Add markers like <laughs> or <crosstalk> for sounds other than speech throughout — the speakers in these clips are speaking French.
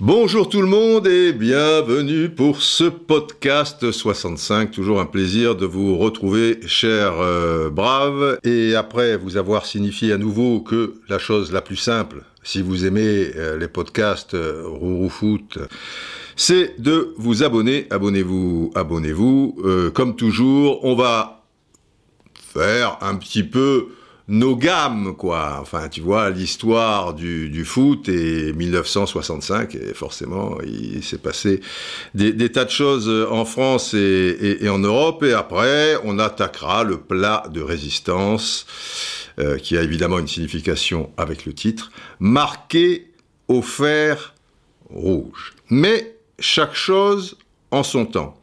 Bonjour tout le monde et bienvenue pour ce podcast 65. Toujours un plaisir de vous retrouver, chers euh, braves. Et après vous avoir signifié à nouveau que la chose la plus simple, si vous aimez euh, les podcasts euh, Rourou Foot, c'est de vous abonner. Abonnez-vous, abonnez-vous. Euh, comme toujours, on va faire un petit peu nos gammes, quoi. Enfin, tu vois, l'histoire du, du, foot et 1965, et forcément, il s'est passé des, tas de choses en France et, en Europe, et après, on attaquera le plat de résistance, euh, qui a évidemment une signification avec le titre, marqué au fer rouge. Mais chaque chose en son temps.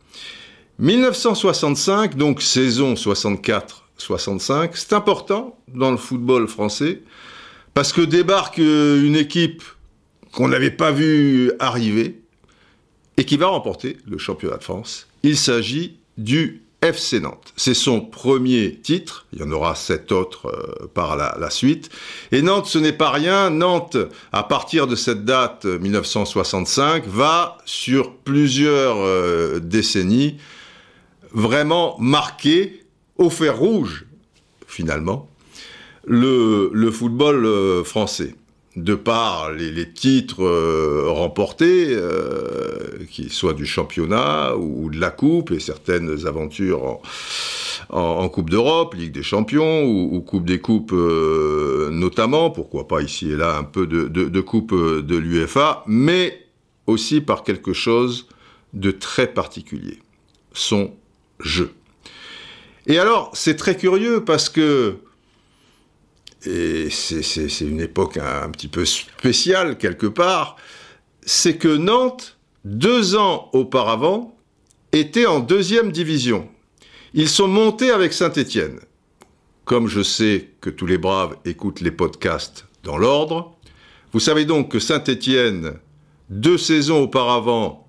1965, donc saison 64 65. C'est important dans le football français parce que débarque euh, une équipe qu'on n'avait pas vue arriver et qui va remporter le championnat de France. Il s'agit du FC Nantes. C'est son premier titre, il y en aura sept autres euh, par la, suite. Et Nantes, ce n'est pas rien. Nantes, à partir de cette date 1965, va sur plusieurs euh, décennies vraiment marquer au fer rouge, finalement, le, football euh, français. De par les, titres euh, remportés, euh, qu'ils soient du championnat ou, de la Coupe, et certaines aventures en, Coupe d'Europe, Ligue des Champions ou, ou Coupe des Coupes euh, notamment, pourquoi pas ici et là un peu de, de, de Coupe de l'UFA, mais aussi par quelque chose de très particulier, son jeu. Et alors, c'est très curieux parce que, et c'est une époque un, un, petit peu spéciale quelque part, c'est que Nantes, deux ans auparavant, était en deuxième division. Ils sont montés avec Saint-Étienne. Comme je sais que tous les braves écoutent les podcasts dans l'ordre, vous savez donc que Saint-Étienne, deux saisons auparavant,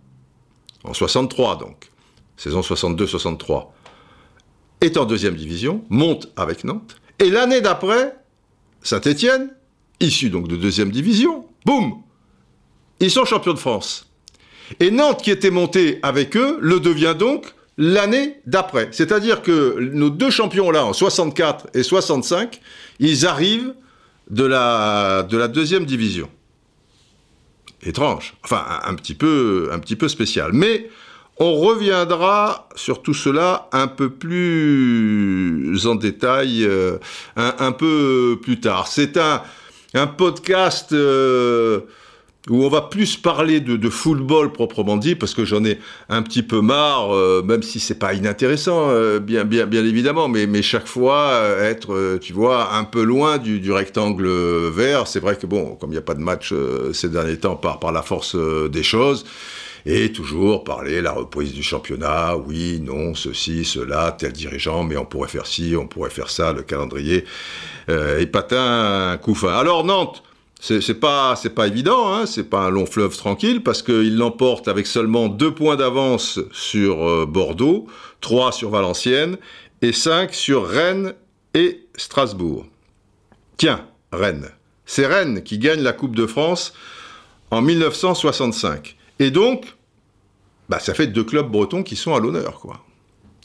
en 63 donc, saison 62-63, est en deuxième division, monte avec Nantes, et l'année d'après, Saint-Étienne, issu donc de deuxième division, boum, ils sont champions de France. Et Nantes, qui était monté avec eux, le devient donc l'année d'après. C'est-à-dire que nos deux champions-là, en 64 et 65, ils arrivent de la, de la deuxième division. Étrange. Enfin, un, un, petit peu, un petit peu spécial. Mais on reviendra sur tout cela un peu plus en détail, euh, un, peu plus tard. C'est un, podcast euh, où on va plus parler de, football proprement dit, parce que j'en ai un petit peu marre, euh, même si c'est pas inintéressant, bien, bien, évidemment, mais, mais chaque fois être, tu vois, un peu loin du, rectangle vert. C'est vrai que bon, comme il n'y a pas de match ces derniers temps par la force des choses, et toujours parler la reprise du championnat, oui, non, ceci, cela, tel dirigeant, mais on pourrait faire ci, on pourrait faire ça, le calendrier euh, est patin, coup fin. Alors Nantes, c'est pas c'est pas évident, hein, c'est pas un long fleuve tranquille parce qu'il l'emporte avec seulement deux points d'avance sur euh, Bordeaux, trois sur Valenciennes et cinq sur Rennes et Strasbourg. Tiens, Rennes. C'est Rennes qui gagne la Coupe de France en 1965. Et donc, bah, ça fait deux clubs bretons qui sont à l'honneur, quoi.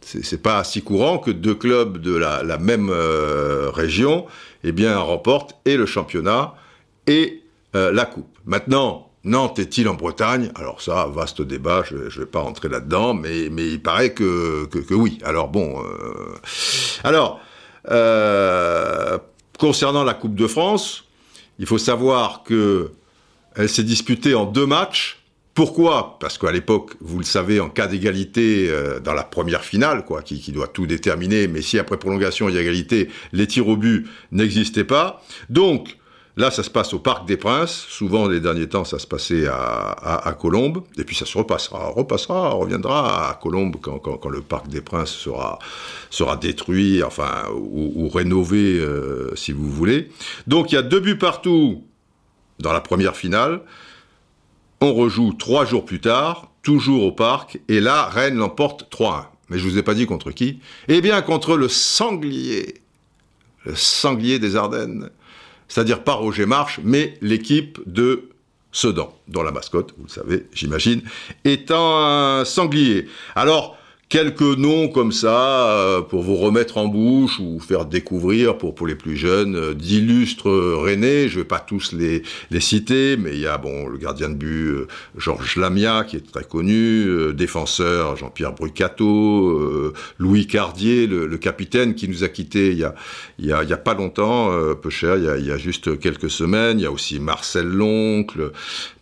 C'est pas si courant que deux clubs de la, même euh, région, eh bien, remportent et le championnat et euh, la coupe. Maintenant, Nantes est-il en Bretagne? Alors ça, vaste débat, je ne vais pas rentrer là-dedans, mais, mais il paraît que, que, oui. Alors bon, euh... alors, concernant la Coupe de France, il faut savoir que elle s'est disputée en deux matchs, pourquoi? Parce qu'à l'époque, vous le savez, en cas d'égalité euh, dans la première finale, quoi, qui, qui, doit tout déterminer, mais si après prolongation il y a égalité, les tirs au but n'existaient pas. Donc, là, ça se passe au Parc des Princes. Souvent, les derniers temps, ça se passait à, Colombes. Et puis, ça se repassera, repassera, reviendra à Colombes quand, quand, le Parc des Princes sera, sera détruit, enfin, ou, ou rénové, euh, si vous voulez. Donc, il y a deux buts partout dans la première finale. On rejoue trois jours plus tard, toujours au parc, et là, Rennes l'emporte 3-1. Mais je vous ai pas dit contre qui Eh bien, contre le sanglier, le sanglier des Ardennes. C'est-à-dire pas Roger Marche, mais l'équipe de Sedan, dont la mascotte, vous le savez, j'imagine, étant un sanglier. Alors, quelques noms comme ça euh, pour vous remettre en bouche ou faire découvrir pour les plus jeunes euh, d'illustres René. Je vais pas tous les citer, mais il y a bon le gardien de but euh, Georges Lamia qui est très connu, défenseur Jean-Pierre Brucato, Louis Cardier, le, capitaine qui nous a quittés il y a pas longtemps, peu cher, il y, a, juste quelques semaines. Il y a aussi Marcel Loncle.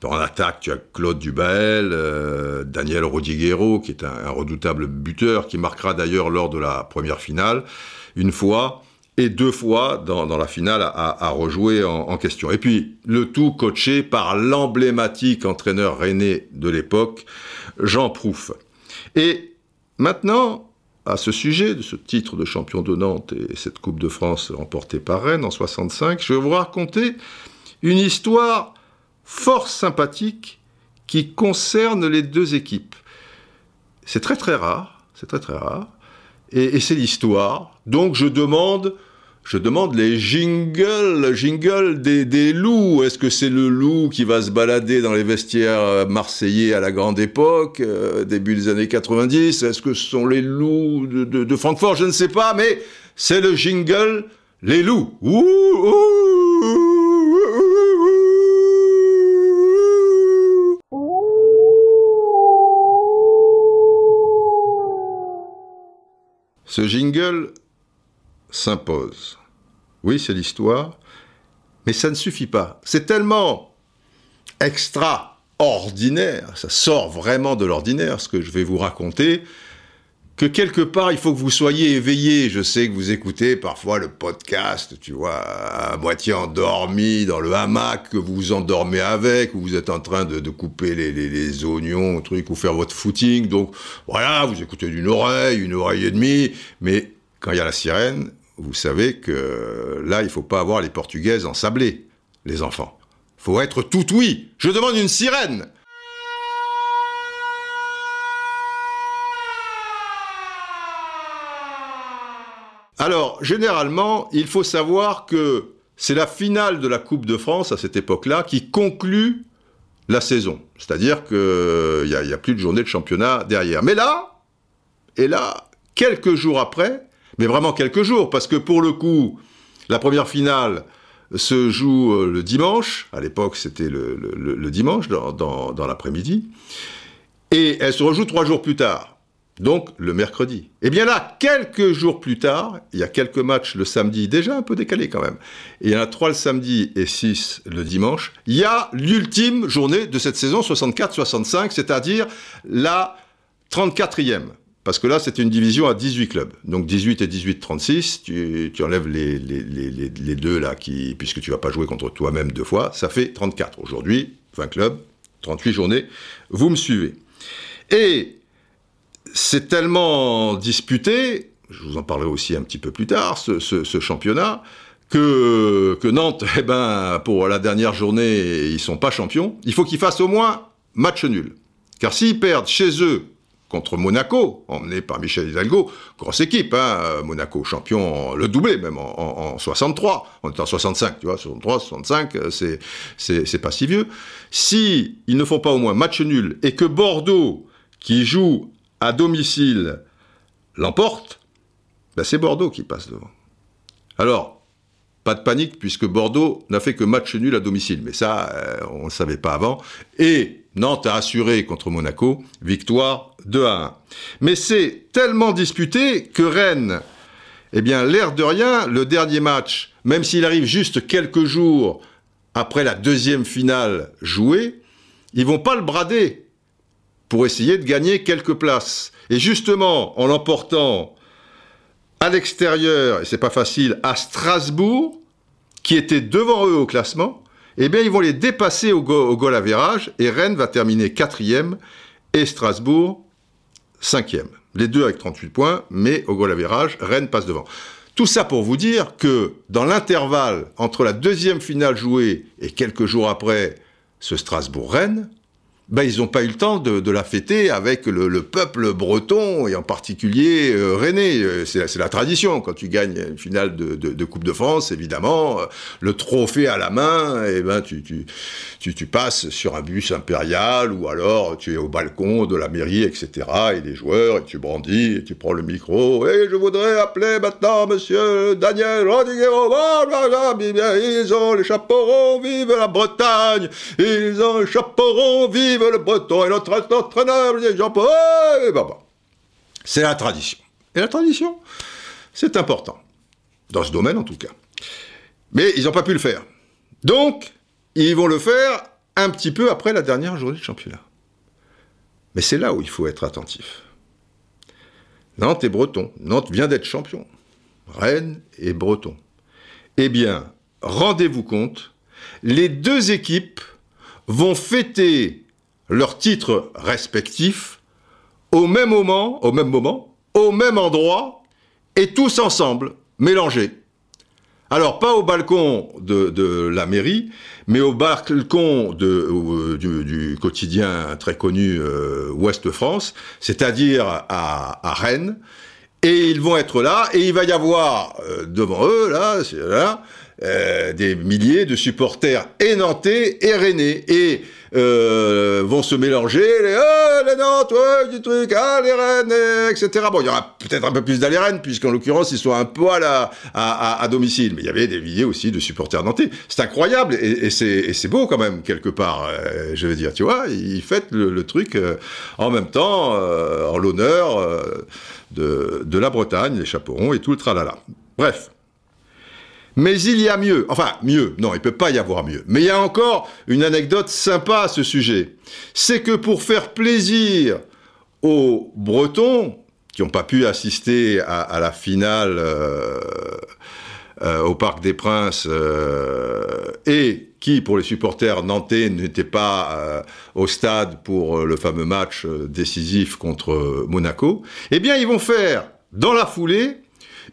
En attaque, tu as Claude Dubael, Daniel Rodiguero qui est un redoutable buteur qui marquera d'ailleurs lors de la première finale, une fois, et deux fois dans, la finale à, rejouer en, question. Et puis, le tout coaché par l'emblématique entraîneur René de l'époque, Jean Prouf. Et maintenant, à ce sujet de ce titre de champion de Nantes et cette Coupe de France remportée par Rennes en 65, je vais vous raconter une histoire fort sympathique qui concerne les deux équipes. C'est très très rare, c'est très très rare, et, c'est l'histoire. Donc je demande, je demande les jingles, jingles des, des loups. Est-ce que c'est le loup qui va se balader dans les vestiaires marseillais à la grande époque, euh, début des années 90 Est-ce que ce sont les loups de, de, Francfort? Je ne sais pas, mais c'est le jingle les loups. ouh, ouh Ce jingle s'impose. Oui, c'est l'histoire, mais ça ne suffit pas. C'est tellement extraordinaire, ça sort vraiment de l'ordinaire ce que je vais vous raconter, que quelque part il faut que vous soyez éveillé. Je sais que vous écoutez parfois le podcast, tu vois, à moitié endormi dans le hamac, que vous vous endormez avec, ou vous êtes en train de, couper les, oignons, truc, ou faire votre footing. Donc voilà, vous écoutez d'une oreille, une oreille et demie, mais quand il y a la sirène, vous savez que là, il faut pas avoir les portugaises en sablé, les enfants. Faut être tout oui. Je demande une sirène. Alors, généralement, il faut savoir que c'est la finale de la Coupe de France à cette époque-là qui conclut la saison. C'est-à-dire qu'il n'y a, plus de journée de championnat derrière. Mais là, et là, quelques jours après, mais vraiment quelques jours, parce que pour le coup, la première finale se joue euh, le dimanche, à l'époque c'était le, dimanche dans l'après-midi, et elle se rejoue trois jours plus tard donc le mercredi. Et eh bien là, quelques jours plus tard, il y a quelques matchs le samedi, déjà un peu décalé quand même, il y en a trois le samedi et six le dimanche, il y a l'ultime journée de cette saison 64-65, c'est-à-dire la 34e. Parce que là, c'est une division à 18 clubs. Donc 18 et 18-36, tu, tu enlèves les, les, deux là, qui, puisque tu vas pas jouer contre toi-même deux fois, ça fait 34. Aujourd'hui, 20 clubs, 38 journées. Vous me suivez. Et c'est tellement disputé, je vous en parlerai aussi un petit peu plus tard, ce, championnat, que, que, Nantes, eh ben, pour la dernière journée, ils sont pas champions. Il faut qu'ils fassent au moins match nul. Car s'ils perdent chez eux contre Monaco, emmené par Michel Hidalgo, grosse équipe, hein, Monaco champion, le doublé même en, 63, on est en 65, tu vois, 63, 65, c'est, c'est, pas si vieux. Si ils ne font pas au moins match nul et que Bordeaux, qui joue à domicile l'emporte, ben c'est Bordeaux qui passe devant. Alors, pas de panique puisque Bordeaux n'a fait que match nul à domicile, mais ça, euh, on ne le savait pas avant. Et Nantes a assuré contre Monaco, victoire 2 à 1. Mais c'est tellement disputé que Rennes, eh bien, l'air de rien, le dernier match, même s'il arrive juste quelques jours après la deuxième finale jouée, ils vont pas le brader pour essayer de gagner quelques places. Et justement, en l'emportant à l'extérieur, et c'est pas facile, à Strasbourg, qui était devant eux au classement, eh bien, ils vont les dépasser au, go goal à virage, et Rennes va terminer quatrième, et Strasbourg cinquième. Les deux avec 38 points, mais au goal à virage, Rennes passe devant. Tout ça pour vous dire que dans l'intervalle entre la deuxième finale jouée et quelques jours après ce Strasbourg-Rennes, ben, ils n'ont pas eu le temps de, la fêter avec le, peuple breton et en particulier euh, René. Euh, c'est la, tradition. Quand tu gagnes une finale de, Coupe de France, évidemment, euh, le trophée à la main, et eh ben, tu, passes sur un bus impérial ou alors tu es au balcon de la mairie, etc. Et les joueurs, et tu brandis, et tu prends le micro. Et je voudrais appeler maintenant monsieur Daniel Rodriguez. Ils ont les chapeaux vive la Bretagne. Ils ont les chapeaux vive le breton et notre entraîneur, Jean-Paul. C'est la tradition. Et la tradition, c'est important. Dans ce domaine, en tout cas. Mais ils n'ont pas pu le faire. Donc, ils vont le faire un petit peu après la dernière journée de championnat. Mais c'est là où il faut être attentif. Nantes est breton. Nantes vient d'être champion. Rennes est breton. Eh bien, rendez-vous compte, les deux équipes vont fêter leurs titres respectifs au même moment, au même moment, au même endroit, et tous ensemble, mélangés. Alors, pas au balcon de, la mairie, mais au balcon euh, du, quotidien très connu euh, Ouest France, c'est-à-dire à, Rennes. Et ils vont être là, et il va y avoir euh, devant eux, là, là des milliers de supporters et nantais et rennais. Et euh, vont se mélanger, les, oh, les Nantes, ouais, du truc, ah, les Rennes, etc. Bon, il y aura peut-être un peu plus d'aller Rennes, puisqu'en l'occurrence, ils sont un peu à, à, à, domicile. Mais il y avait des milliers aussi de supporters nantais. C'est incroyable, et, et c'est beau quand même, quelque part, euh, je veux dire, tu vois, ils fêtent le, truc euh, en même temps, euh, en l'honneur de, de la Bretagne, les chaperons et tout le tralala. Bref. Mais il y a mieux. Enfin, mieux. Non, il peut pas y avoir mieux. Mais il y a encore une anecdote sympa à ce sujet. C'est que pour faire plaisir aux Bretons, qui n'ont pas pu assister à, la finale euh, euh, au Parc des Princes, euh, et qui, pour les supporters nantais, n'étaient pas au stade pour le fameux match décisif contre Monaco, eh bien, ils vont faire, dans la foulée,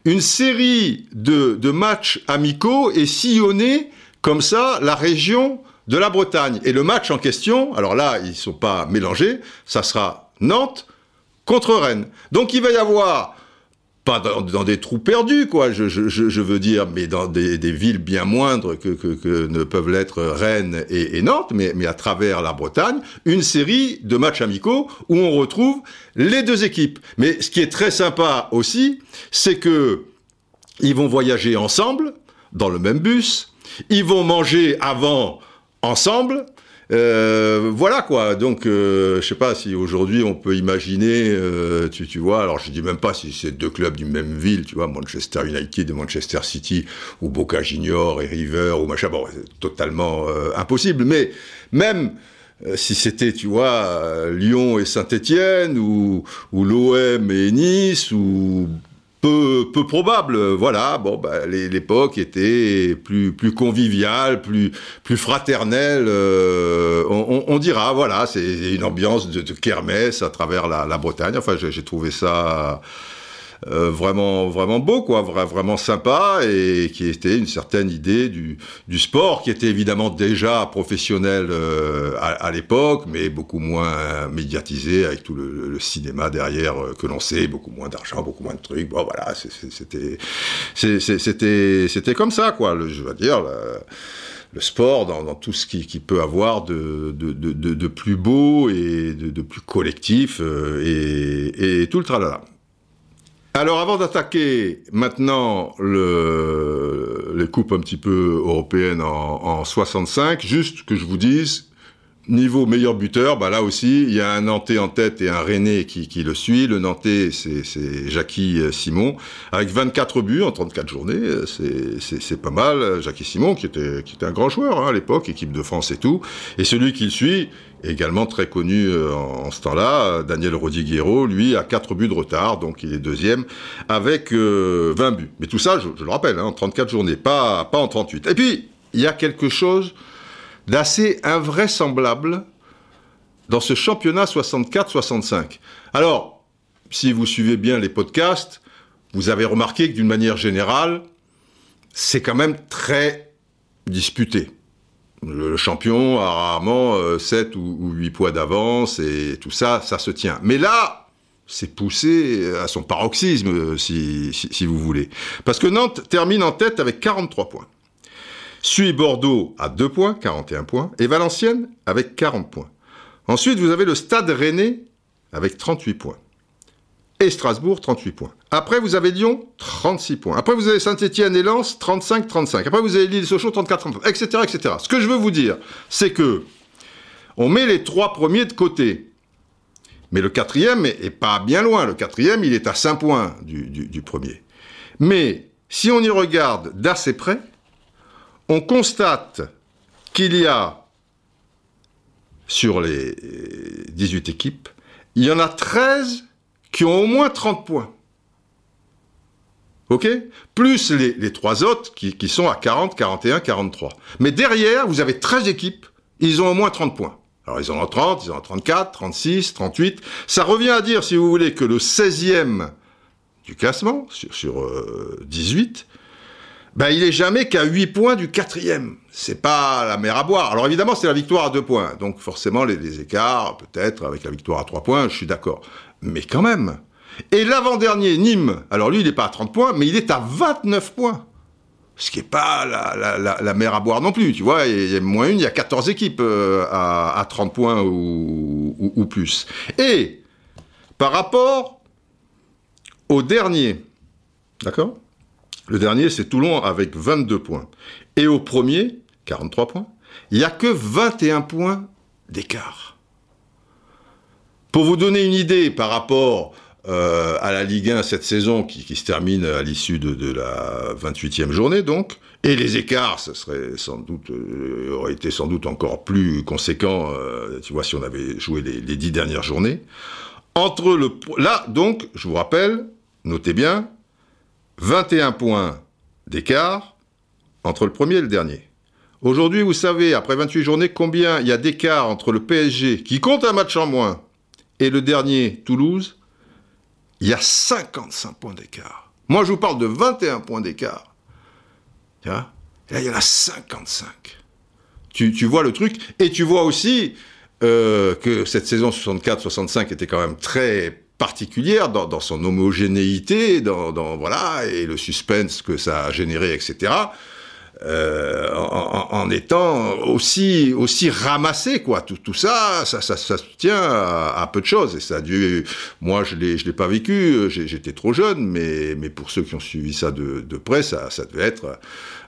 une série de, matchs amicaux et sillonner comme ça la région de la Bretagne. Et le match en question, alors là, ils ne sont pas mélangés, ça sera Nantes contre Rennes. Donc il va y avoir pas dans, des trous perdus, quoi, je, veux dire, mais dans des, villes bien moindres que, ne peuvent l'être Rennes et, Nantes, mais, à travers la Bretagne, une série de matchs amicaux où on retrouve les deux équipes. Mais ce qui est très sympa aussi, c'est que ils vont voyager ensemble, dans le même bus, ils vont manger avant ensemble, euh, voilà quoi. Donc, euh, je sais pas si aujourd'hui on peut imaginer, euh, tu, vois. Alors, je dis même pas si c'est deux clubs d'une même ville, tu vois, Manchester United et Manchester City, ou Boca Junior et River ou machin. Bon, c'est totalement euh, impossible. Mais même euh, si c'était, tu vois, Lyon et Saint-Étienne, ou, ou l'OM et Nice, ou peu, peu probable. Voilà, bon, bah, l'époque était plus, plus conviviale, plus, plus fraternelle. Euh, on, dira, voilà, c'est une ambiance de, kermesse à travers la, la Bretagne. Enfin, j'ai trouvé ça euh, vraiment vraiment beau quoi, vraiment sympa et qui était une certaine idée du, du sport qui était évidemment déjà professionnel euh, à, l'époque, mais beaucoup moins médiatisé avec tout le, cinéma derrière euh, que l'on sait, beaucoup moins d'argent, beaucoup moins de trucs. Bon voilà, c'était c'était c'était comme ça quoi. Le, je veux dire. Le, sport dans, dans, tout ce qui, qui peut avoir de, de, de, de, plus beau et de, plus collectif et, et tout le tralala. Alors avant d'attaquer maintenant le, les coupes un petit peu européennes en, en 65, juste que je vous dise Niveau meilleur buteur, bah là aussi, il y a un Nantais en tête et un René qui, le suit. Le Nantais, c'est Jackie euh, Simon, avec 24 buts en 34 journées. C'est pas mal. Jackie Simon, qui était, un grand joueur hein, à l'époque, équipe de France et tout. Et celui qui le suit, également très connu euh, en, ce temps-là, Daniel Rodiguero, lui, a 4 buts de retard, donc il est deuxième, avec 20 euh, buts. Mais tout ça, je, je le rappelle, hein, en 34 journées, pas, pas en 38. Et puis, il y a quelque chose d'assez invraisemblable dans ce championnat 64-65. Alors, si vous suivez bien les podcasts, vous avez remarqué que d'une manière générale, c'est quand même très disputé. Le champion a rarement 7 ou 8 points d'avance et tout ça, ça se tient. Mais là, c'est poussé à son paroxysme, si, si, vous voulez. Parce que Nantes termine en tête avec 43 points. Suit Bordeaux à 2 points, 41 points, et Valenciennes avec 40 points. Ensuite, vous avez le Stade Rennais avec 38 points. Et Strasbourg, 38 points. Après, vous avez Lyon, 36 points. Après, vous avez Saint-Etienne et Lens, 35-35. Après, vous avez Lille-Sochaux, 34-33, etc., etc. Ce que je veux vous dire, c'est que on met les trois premiers de côté. Mais le quatrième est, pas bien loin. Le quatrième, il est à 5 points du, du premier. Mais si on y regarde d'assez près, on constate qu'il y a sur les 18 équipes, il y en a 13 qui ont au moins 30 points. OK? Plus les, trois autres qui, sont à 40, 41, 43. Mais derrière, vous avez 13 équipes, ils ont au moins 30 points. Alors ils en ont 30, ils en ont 34, 36, 38. Ça revient à dire, si vous voulez, que le 16e du classement, sur, sur 18, euh, ben, il est jamais qu'à 8 points du quatrième. C'est pas la mer à boire. Alors évidemment, c'est la victoire à 2 points. Donc forcément, les, écarts, peut-être, avec la victoire à 3 points, je suis d'accord. Mais quand même. Et l'avant-dernier, Nîmes, alors lui, il n'est pas à 30 points, mais il est à 29 points. Ce qui n'est pas la, mer à boire non plus, tu vois. Il y a moins une, il y a 14 équipes euh, à, 30 points ou plus. Et par rapport au dernier, d'accord? Le dernier, c'est Toulon avec 22 points. Et au premier, 43 points, il n'y a que 21 points d'écart. Pour vous donner une idée par rapport euh, à la Ligue 1 cette saison qui, se termine à l'issue de, la 28e journée donc, et les écarts, ce serait sans doute, euh, aurait été sans doute encore plus conséquent, euh, tu vois, si on avait joué les, les dix dernières journées. Entre le, là donc, je vous rappelle, notez bien, 21 points d'écart entre le premier et le dernier. Aujourd'hui, vous savez, après 28 journées, combien il y a d'écart entre le PSG, qui compte un match en moins, et le dernier, Toulouse? Il y a 55 points d'écart. Moi, je vous parle de 21 points d'écart. Là, il y en a 55. Tu, vois le truc Et tu vois aussi euh, que cette saison 64-65 était quand même très particulière dans, son homogénéité, dans, voilà, et le suspense que ça a généré, etc. Euh, en, étant aussi aussi ramassé quoi tout, tout ça ça, ça, ça se tient à, peu de choses et ça a dû moi je l'ai je l'ai pas vécu j'étais trop jeune mais mais pour ceux qui ont suivi ça de, de près ça ça devait être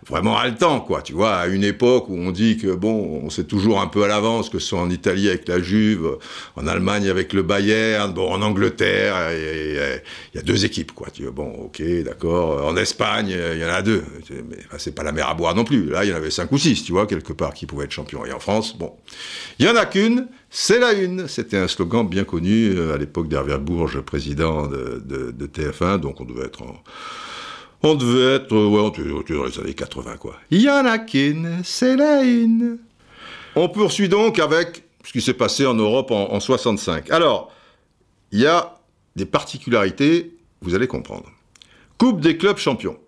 vraiment haletant quoi tu vois à une époque où on dit que bon on sait toujours un peu à l'avance que ce soit en Italie avec la Juve en Allemagne avec le Bayern bon en Angleterre il y, a deux équipes quoi tu vois bon ok d'accord en Espagne il y en a deux mais c'est pas la mer à non plus. Là, il y en avait cinq ou six, tu vois, quelque part, qui pouvaient être champions. Et en France, bon, il y en a qu'une, c'est la une. C'était un slogan bien connu euh, à l'époque d'Hervé Bourges, président de, TF1, donc on devait être On devait être, ouais, dans les années 80, quoi. Il y en a qu'une, c'est la une. On poursuit donc avec ce qui s'est passé en Europe en, en 65. Alors, il y a des particularités, vous allez comprendre. Coupe des clubs champions.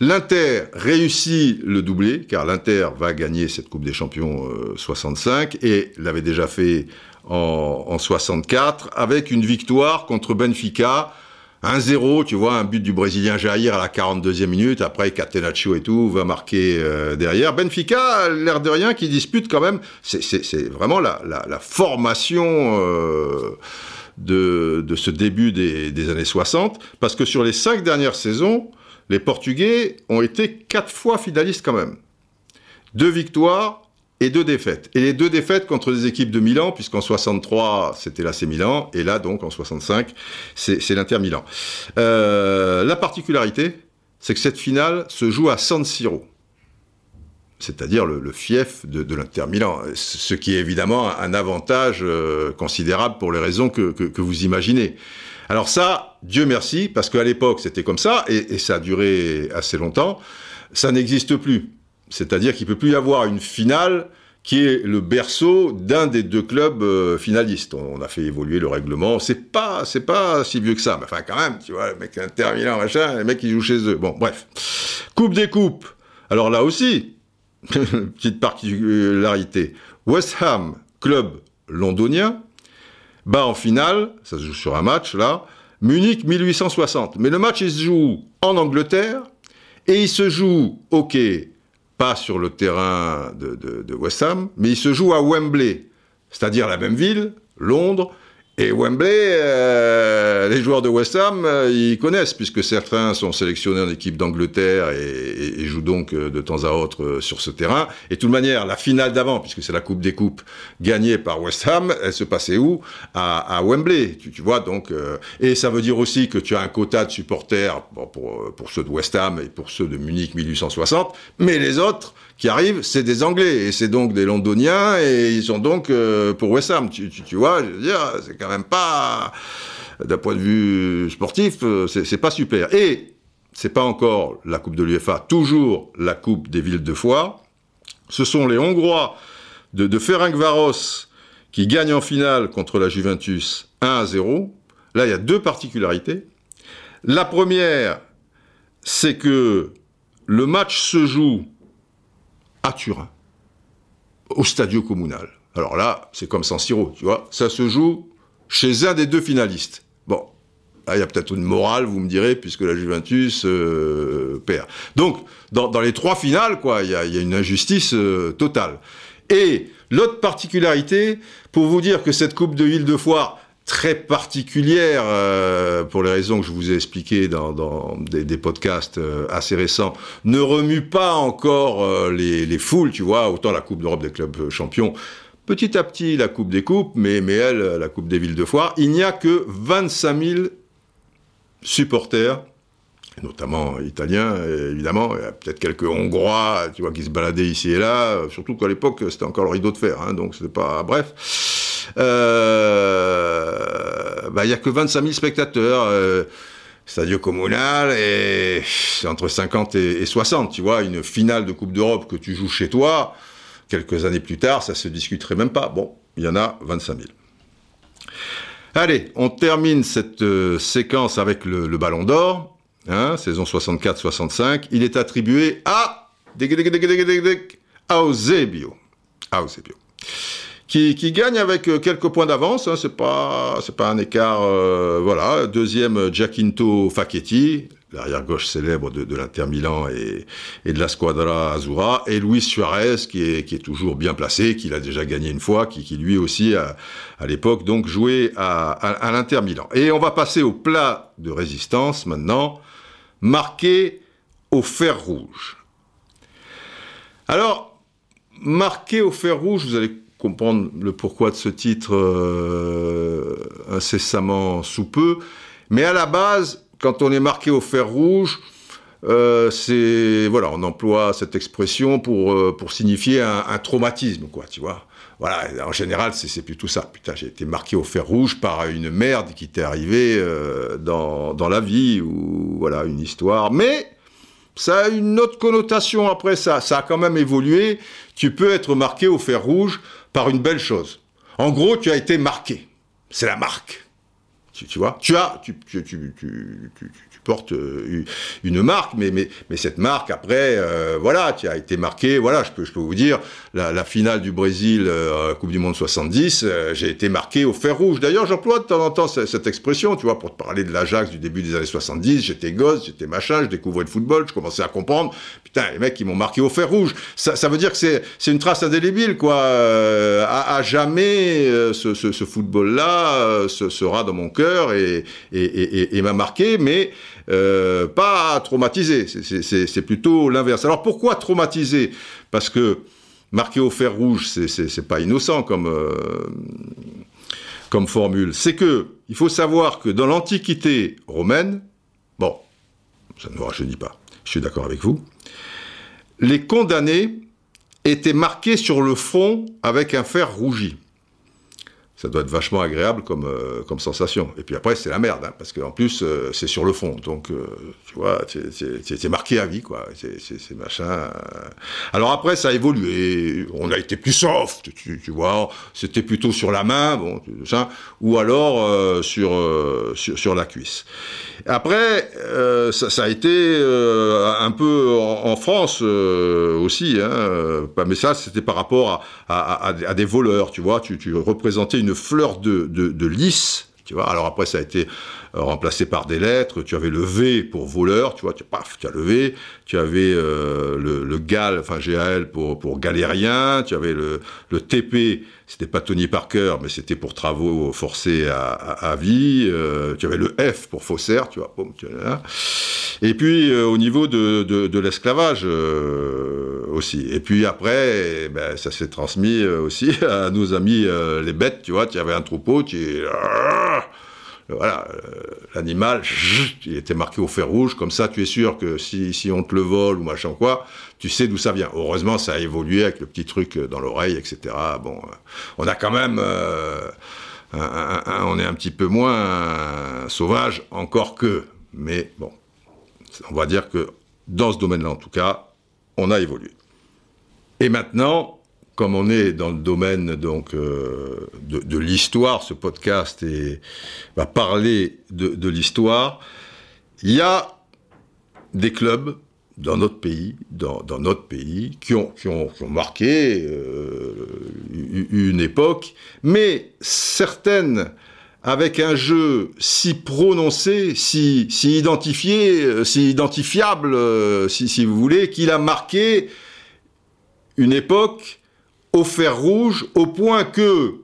L'Inter réussit le doublé, car l'Inter va gagner cette Coupe des Champions 65 euh, et l'avait déjà fait en, 64 avec une victoire contre Benfica. 1-0, tu vois, un but du Brésilien Jair à la 42e minute, après Catenaccio et tout va marquer euh, derrière. Benfica, l'air de rien, qui dispute quand même, c'est vraiment la, formation euh, de, ce début des, années 60, parce que sur les cinq dernières saisons, les Portugais ont été quatre fois finalistes quand même. Deux victoires et deux défaites. Et les deux défaites contre des équipes de Milan, puisqu'en 63, c'était l'AC Milan, et là, donc, en 65, c'est l'Inter Milan. Euh, la particularité, c'est que cette finale se joue à San Siro, c'est-à-dire le, fief de, l'Inter Milan, ce qui est évidemment un avantage euh, considérable pour les raisons que vous imaginez. Alors ça, Dieu merci, parce qu'à l'époque c'était comme ça, et, ça a duré assez longtemps, ça n'existe plus. C'est-à-dire qu'il ne peut plus y avoir une finale qui est le berceau d'un des deux clubs euh, finalistes. On, a fait évoluer le règlement. C'est pas, c'est pas si vieux que ça, mais enfin quand même, tu vois, le mec Inter Milan, machin, les mecs qui jouent chez eux. Bon, bref. Coupe des coupes. Alors là aussi, <laughs> petite particularité, West Ham, club londonien, bat en finale, ça se joue sur un match là, Munich 1860. Mais le match il se joue en Angleterre et il se joue, ok, pas sur le terrain de, de West Ham, mais il se joue à Wembley, c'est-à-dire la même ville, Londres, et Wembley, euh, les joueurs de West Ham, euh, ils connaissent, puisque certains sont sélectionnés en équipe d'Angleterre et, jouent donc euh, de temps à autre sur ce terrain. Et de toute manière, la finale d'avant, puisque c'est la Coupe des Coupes gagnée par West Ham, elle se passait où? À, Wembley, tu, vois. Donc, et ça veut dire aussi que tu as un quota de supporters pour, pour ceux de West Ham et pour ceux de Munich 1860, mais les autres qui arrivent, c'est des Anglais et c'est donc des Londoniens et ils sont donc euh, pour West Ham. Tu, tu, tu, vois, je veux dire, c'est quand même pas d'un point de vue sportif, euh, c'est pas super. Et c'est pas encore la Coupe de l'UEFA, toujours la Coupe des villes de foire. Ce sont les Hongrois de, de Ferencváros qui gagnent en finale contre la Juventus 1 à 0. Là, il y a deux particularités. La première, c'est que le match se joue à Turin, au Stadio Comunal. Alors là, c'est comme San Siro, tu vois, ça se joue chez un des deux finalistes. Bon, là, il y a peut-être une morale, vous me direz, puisque la Juventus euh, perd. Donc, dans, les trois finales, quoi, il y a, une injustice euh, totale. Et l'autre particularité, pour vous dire que cette Coupe de Ville de Foire, très particulière euh, pour les raisons que je vous ai expliquées dans, des, podcasts euh, assez récents, ne remue pas encore euh, les, foules, tu vois, autant la Coupe d'Europe des clubs champions. Petit à petit, la Coupe des Coupes, mais, mais elle, la Coupe des villes de foire, il n'y a que 25 000 supporters notamment italiens, évidemment, il y a peut-être quelques Hongrois, tu vois, qui se baladaient ici et là, surtout qu'à l'époque, c'était encore le rideau de fer, hein, donc c'était pas... Bref. Euh, bah, il y a que 25 000 spectateurs. Euh, Stadio Comunal, et entre 50 et, 60, tu vois, une finale de Coupe d'Europe que tu joues chez toi, quelques années plus tard, ça se discuterait même pas. Bon, il y en a 25 000. Allez, on termine cette euh, séquence avec le, Ballon d'Or, hein, saison 64-65. Il est attribué à Eusebio. Eusebio qui, gagne avec euh, quelques points d'avance. Hein, c'est pas c'est pas un écart. Euh, voilà. Deuxième Giacinto Facchetti, l'arrière gauche célèbre de, l'Inter Milan et, de la Squadra Azzurra, et Luis Suarez qui est toujours bien placé, qui l'a déjà gagné une fois, qui, lui aussi à l'époque donc joué à, à, l'Inter Milan. Et on va passer au plat de résistance maintenant, marqué au fer rouge. Alors marqué au fer rouge, vous allez comprendre le pourquoi de ce titre euh, incessamment sous peu. Mais à la base, quand on est marqué au fer rouge, euh, c'est voilà, on emploie cette expression pour euh, pour signifier un, traumatisme, quoi, tu vois. Voilà, en général, c'est plutôt ça. Putain, j'ai été marqué au fer rouge par une merde qui t'est arrivée dans dans la vie ou voilà une histoire. Mais ça a une autre connotation après ça. Ça a quand même évolué. Tu peux être marqué au fer rouge une belle chose. En gros, tu as été marqué. C'est la marque. Tu, vois? Tu as, tu porte euh, une marque, mais, mais, mais cette marque, après, euh, voilà, tu as été marqué, voilà, je peux, je peux vous dire, la, finale du Brésil, euh, Coupe du Monde 70, j'ai été marqué au fer rouge. D'ailleurs, j'emploie de temps en temps cette, expression, tu vois, pour te parler de l'Ajax du début des années 70, j'étais gosse, j'étais machin, je découvrais le football, je commençais à comprendre, putain, les mecs, ils m'ont marqué au fer rouge. Ça, ça veut dire que c'est, une trace indélébile, quoi. à, jamais, ce, ce, football-là sera dans mon cœur et, et, et, et m'a marqué, mais euh, pas traumatisé, c'est plutôt l'inverse. Alors pourquoi traumatisé Parce que marqué au fer rouge, c'est pas innocent comme, euh, comme formule. C'est que il faut savoir que dans l'Antiquité romaine, bon, ça ne me rajeunit pas, je suis d'accord avec vous, les condamnés étaient marqués sur le front avec un fer rougi. Ça doit être vachement agréable comme, euh, comme sensation. Et puis après, c'est la merde, hein, parce qu'en plus, euh, c'est sur le fond. Donc, euh, tu vois, c'est marqué à vie, quoi. C'est machin. Alors après, ça a évolué. On a été plus soft, tu, vois. C'était plutôt sur la main, bon, ça, ou alors sur, sur, la cuisse. Après, ça, a été un peu en, France aussi, hein, mais ça, c'était par rapport à, à, à, des voleurs, tu vois. Tu, tu représentais une une fleur de, de, lys, tu vois. Alors après, ça a été euh, remplacé par des lettres. Tu avais le V pour voleur, tu vois, tu, paf, tu as le V. Tu avais euh, le, GAL, pour, galérien. Tu avais le TP, c'était pas Tony Parker, mais c'était pour travaux forcés à, à, vie. Euh, tu avais le F pour faussaire, tu vois. Boum, tu vois Et puis, au niveau de, de, de l'esclavage aussi. Et puis après, eh ben, ça s'est transmis euh, aussi <laughs> à nos amis euh, les bêtes, tu vois, tu avais un troupeau, tu... Euh, voilà, l'animal, il était marqué au fer rouge, comme ça tu es sûr que si, si on te le vole ou machin quoi, tu sais d'où ça vient. Heureusement, ça a évolué avec le petit truc dans l'oreille, etc. Bon, on a quand même... on est un petit peu moins sauvage, encore que. Mais bon, on va dire que dans ce domaine-là, en tout cas, on a évolué. Et maintenant, comme on est dans le domaine donc euh, de, l'histoire, ce podcast va parler de, l'histoire, il y a des clubs dans notre pays, dans, notre pays, qui ont, marqué euh, une époque, mais certaines avec un jeu si prononcé, si, identifié, si identifiable, si, si vous voulez, qu'il a marqué une époque au fer rouge, au point que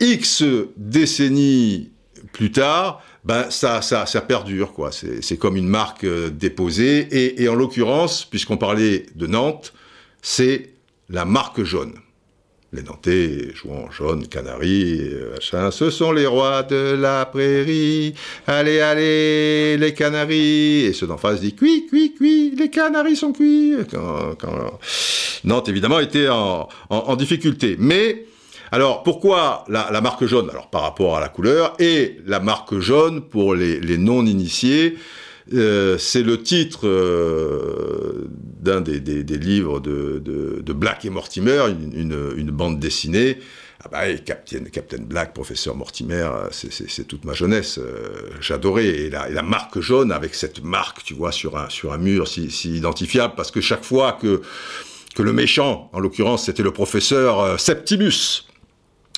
X décennies plus tard, ben ça, ça, ça perdure, quoi. C'est comme une marque euh, déposée. Et, et en l'occurrence, puisqu'on parlait de Nantes, c'est la marque jaune. Les Nantais jouant jaune, Canaries, euh, machin, ce sont les rois de la prairie. Allez, allez, les Canaries. Et ceux d'en face disent cuit, cuit, cuit, les Canaries sont cuits. Nantes, évidemment, était en, en, difficulté. Mais, alors, pourquoi la, la, marque jaune? Alors, par rapport à la couleur, et la marque jaune pour les, les non-initiés, euh, c'est le titre euh, d'un des, livres de, Black et Mortimer, une, bande dessinée. Ah bah, Captain, Black, professeur Mortimer, c'est toute ma jeunesse. Euh, j'adorais. Et la, marque jaune, avec cette marque, tu vois, sur un, sur un mur si, identifiable, parce que chaque fois que, que le méchant, en l'occurrence, c'était le professeur Septimus,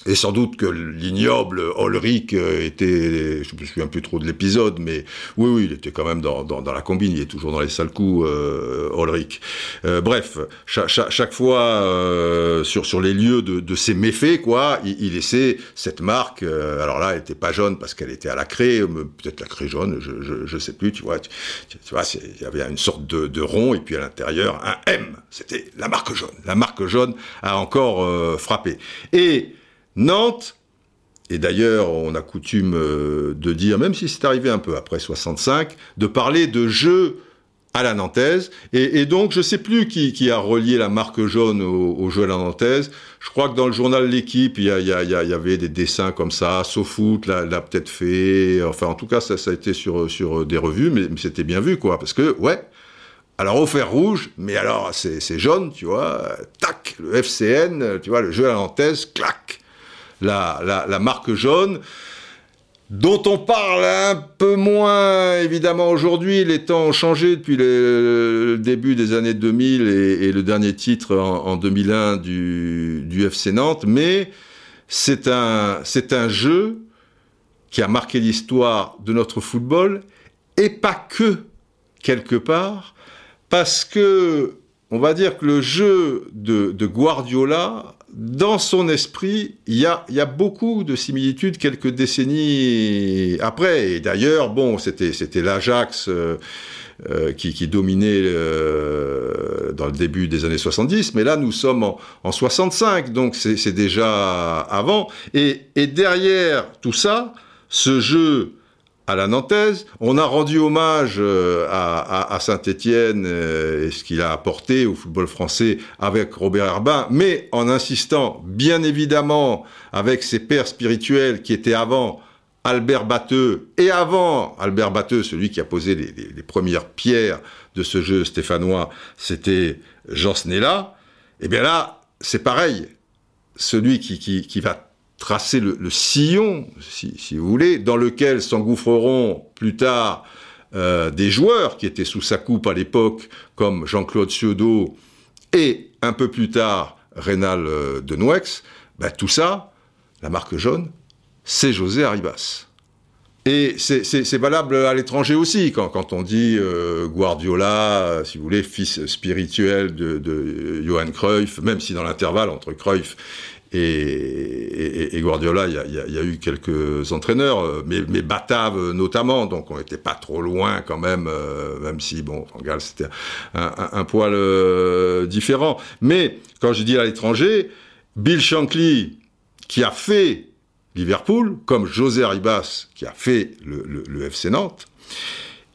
et sans doute que l'ignoble Ulrich euh, était, je me souviens plus trop de l'épisode, mais oui, oui, il était quand même dans, dans, dans, la combine, il est toujours dans les sales coups, euh, Ulrich. Euh, bref, chaque, chaque, fois euh, sur, sur les lieux de, de ces méfaits, quoi, il, il laissait cette marque. Euh, alors là, elle était pas jaune parce qu'elle était à la craie, peut-être la craie jaune, je, je, je, sais plus, tu vois. Tu, tu vois, il y avait une sorte de, de, rond et puis à l'intérieur un M. C'était la marque jaune. La marque jaune a encore frappé. Et Nantes, et d'ailleurs on a coutume euh, de dire, même si c'est arrivé un peu après 65, de parler de jeu à la nantaise. Et, donc, je ne sais plus qui, a relié la marque jaune au, jeu à la nantaise. Je crois que dans le journal L'équipe, il y, avait des dessins comme ça. SoFoot l'a, peut-être fait. Enfin, en tout cas, ça, a été sur, sur des revues, mais, c'était bien vu, quoi. Parce que, ouais. Alors, au fer rouge, mais alors, c'est, jaune, tu vois. Tac, le FCN, tu vois, le jeu à la nantaise, clac la, marque jaune dont on parle un peu moins évidemment aujourd'hui. Les temps ont changé depuis le, début des années 2000 et, le dernier titre en, 2001 du, FC Nantes, mais c'est un, jeu qui a marqué l'histoire de notre football et pas que quelque part, parce que on va dire que le jeu de Guardiola dans son esprit, il y a, y a, beaucoup de similitudes quelques décennies après. Et d'ailleurs, bon, c'était, l'Ajax euh, euh, qui, qui, dominait euh, dans le début des années 70, mais là, nous sommes en, en 65, donc c'est, c'est déjà avant. Et, et, derrière tout ça, ce jeu à la Nantaise. On a rendu hommage euh, à, Saint-Étienne euh, et ce qu'il a apporté au football français avec Robert Herbin, mais en insistant bien évidemment avec ses pères spirituels qui étaient avant Albert Batteux et avant Albert Batteux, celui qui a posé les, premières pierres de ce jeu stéphanois, c'était Jean Snella. Et eh bien là, c'est pareil. Celui qui, qui va tracer le, sillon, si, vous voulez, dans lequel s'engouffreront plus tard euh, des joueurs qui étaient sous sa coupe à l'époque, comme Jean-Claude Ciodo et un peu plus tard Rénal euh, de Nouex, ben, tout ça, la marque jaune, c'est José Arribas. Et c'est valable à l'étranger aussi, quand, quand, on dit euh, Guardiola, si vous voulez, fils spirituel de, de Johan Cruyff, même si dans l'intervalle entre Cruyff et, Guardiola, il y, a, eu quelques entraîneurs, euh, mais, mais Batave notamment, donc on n'était pas trop loin quand même, euh, même si, bon, Fangal c'était un, poil euh, différent. Mais quand je dis à l'étranger, Bill Shankly, qui a fait Liverpool, comme José Arribas, qui a fait le, le, le FC Nantes,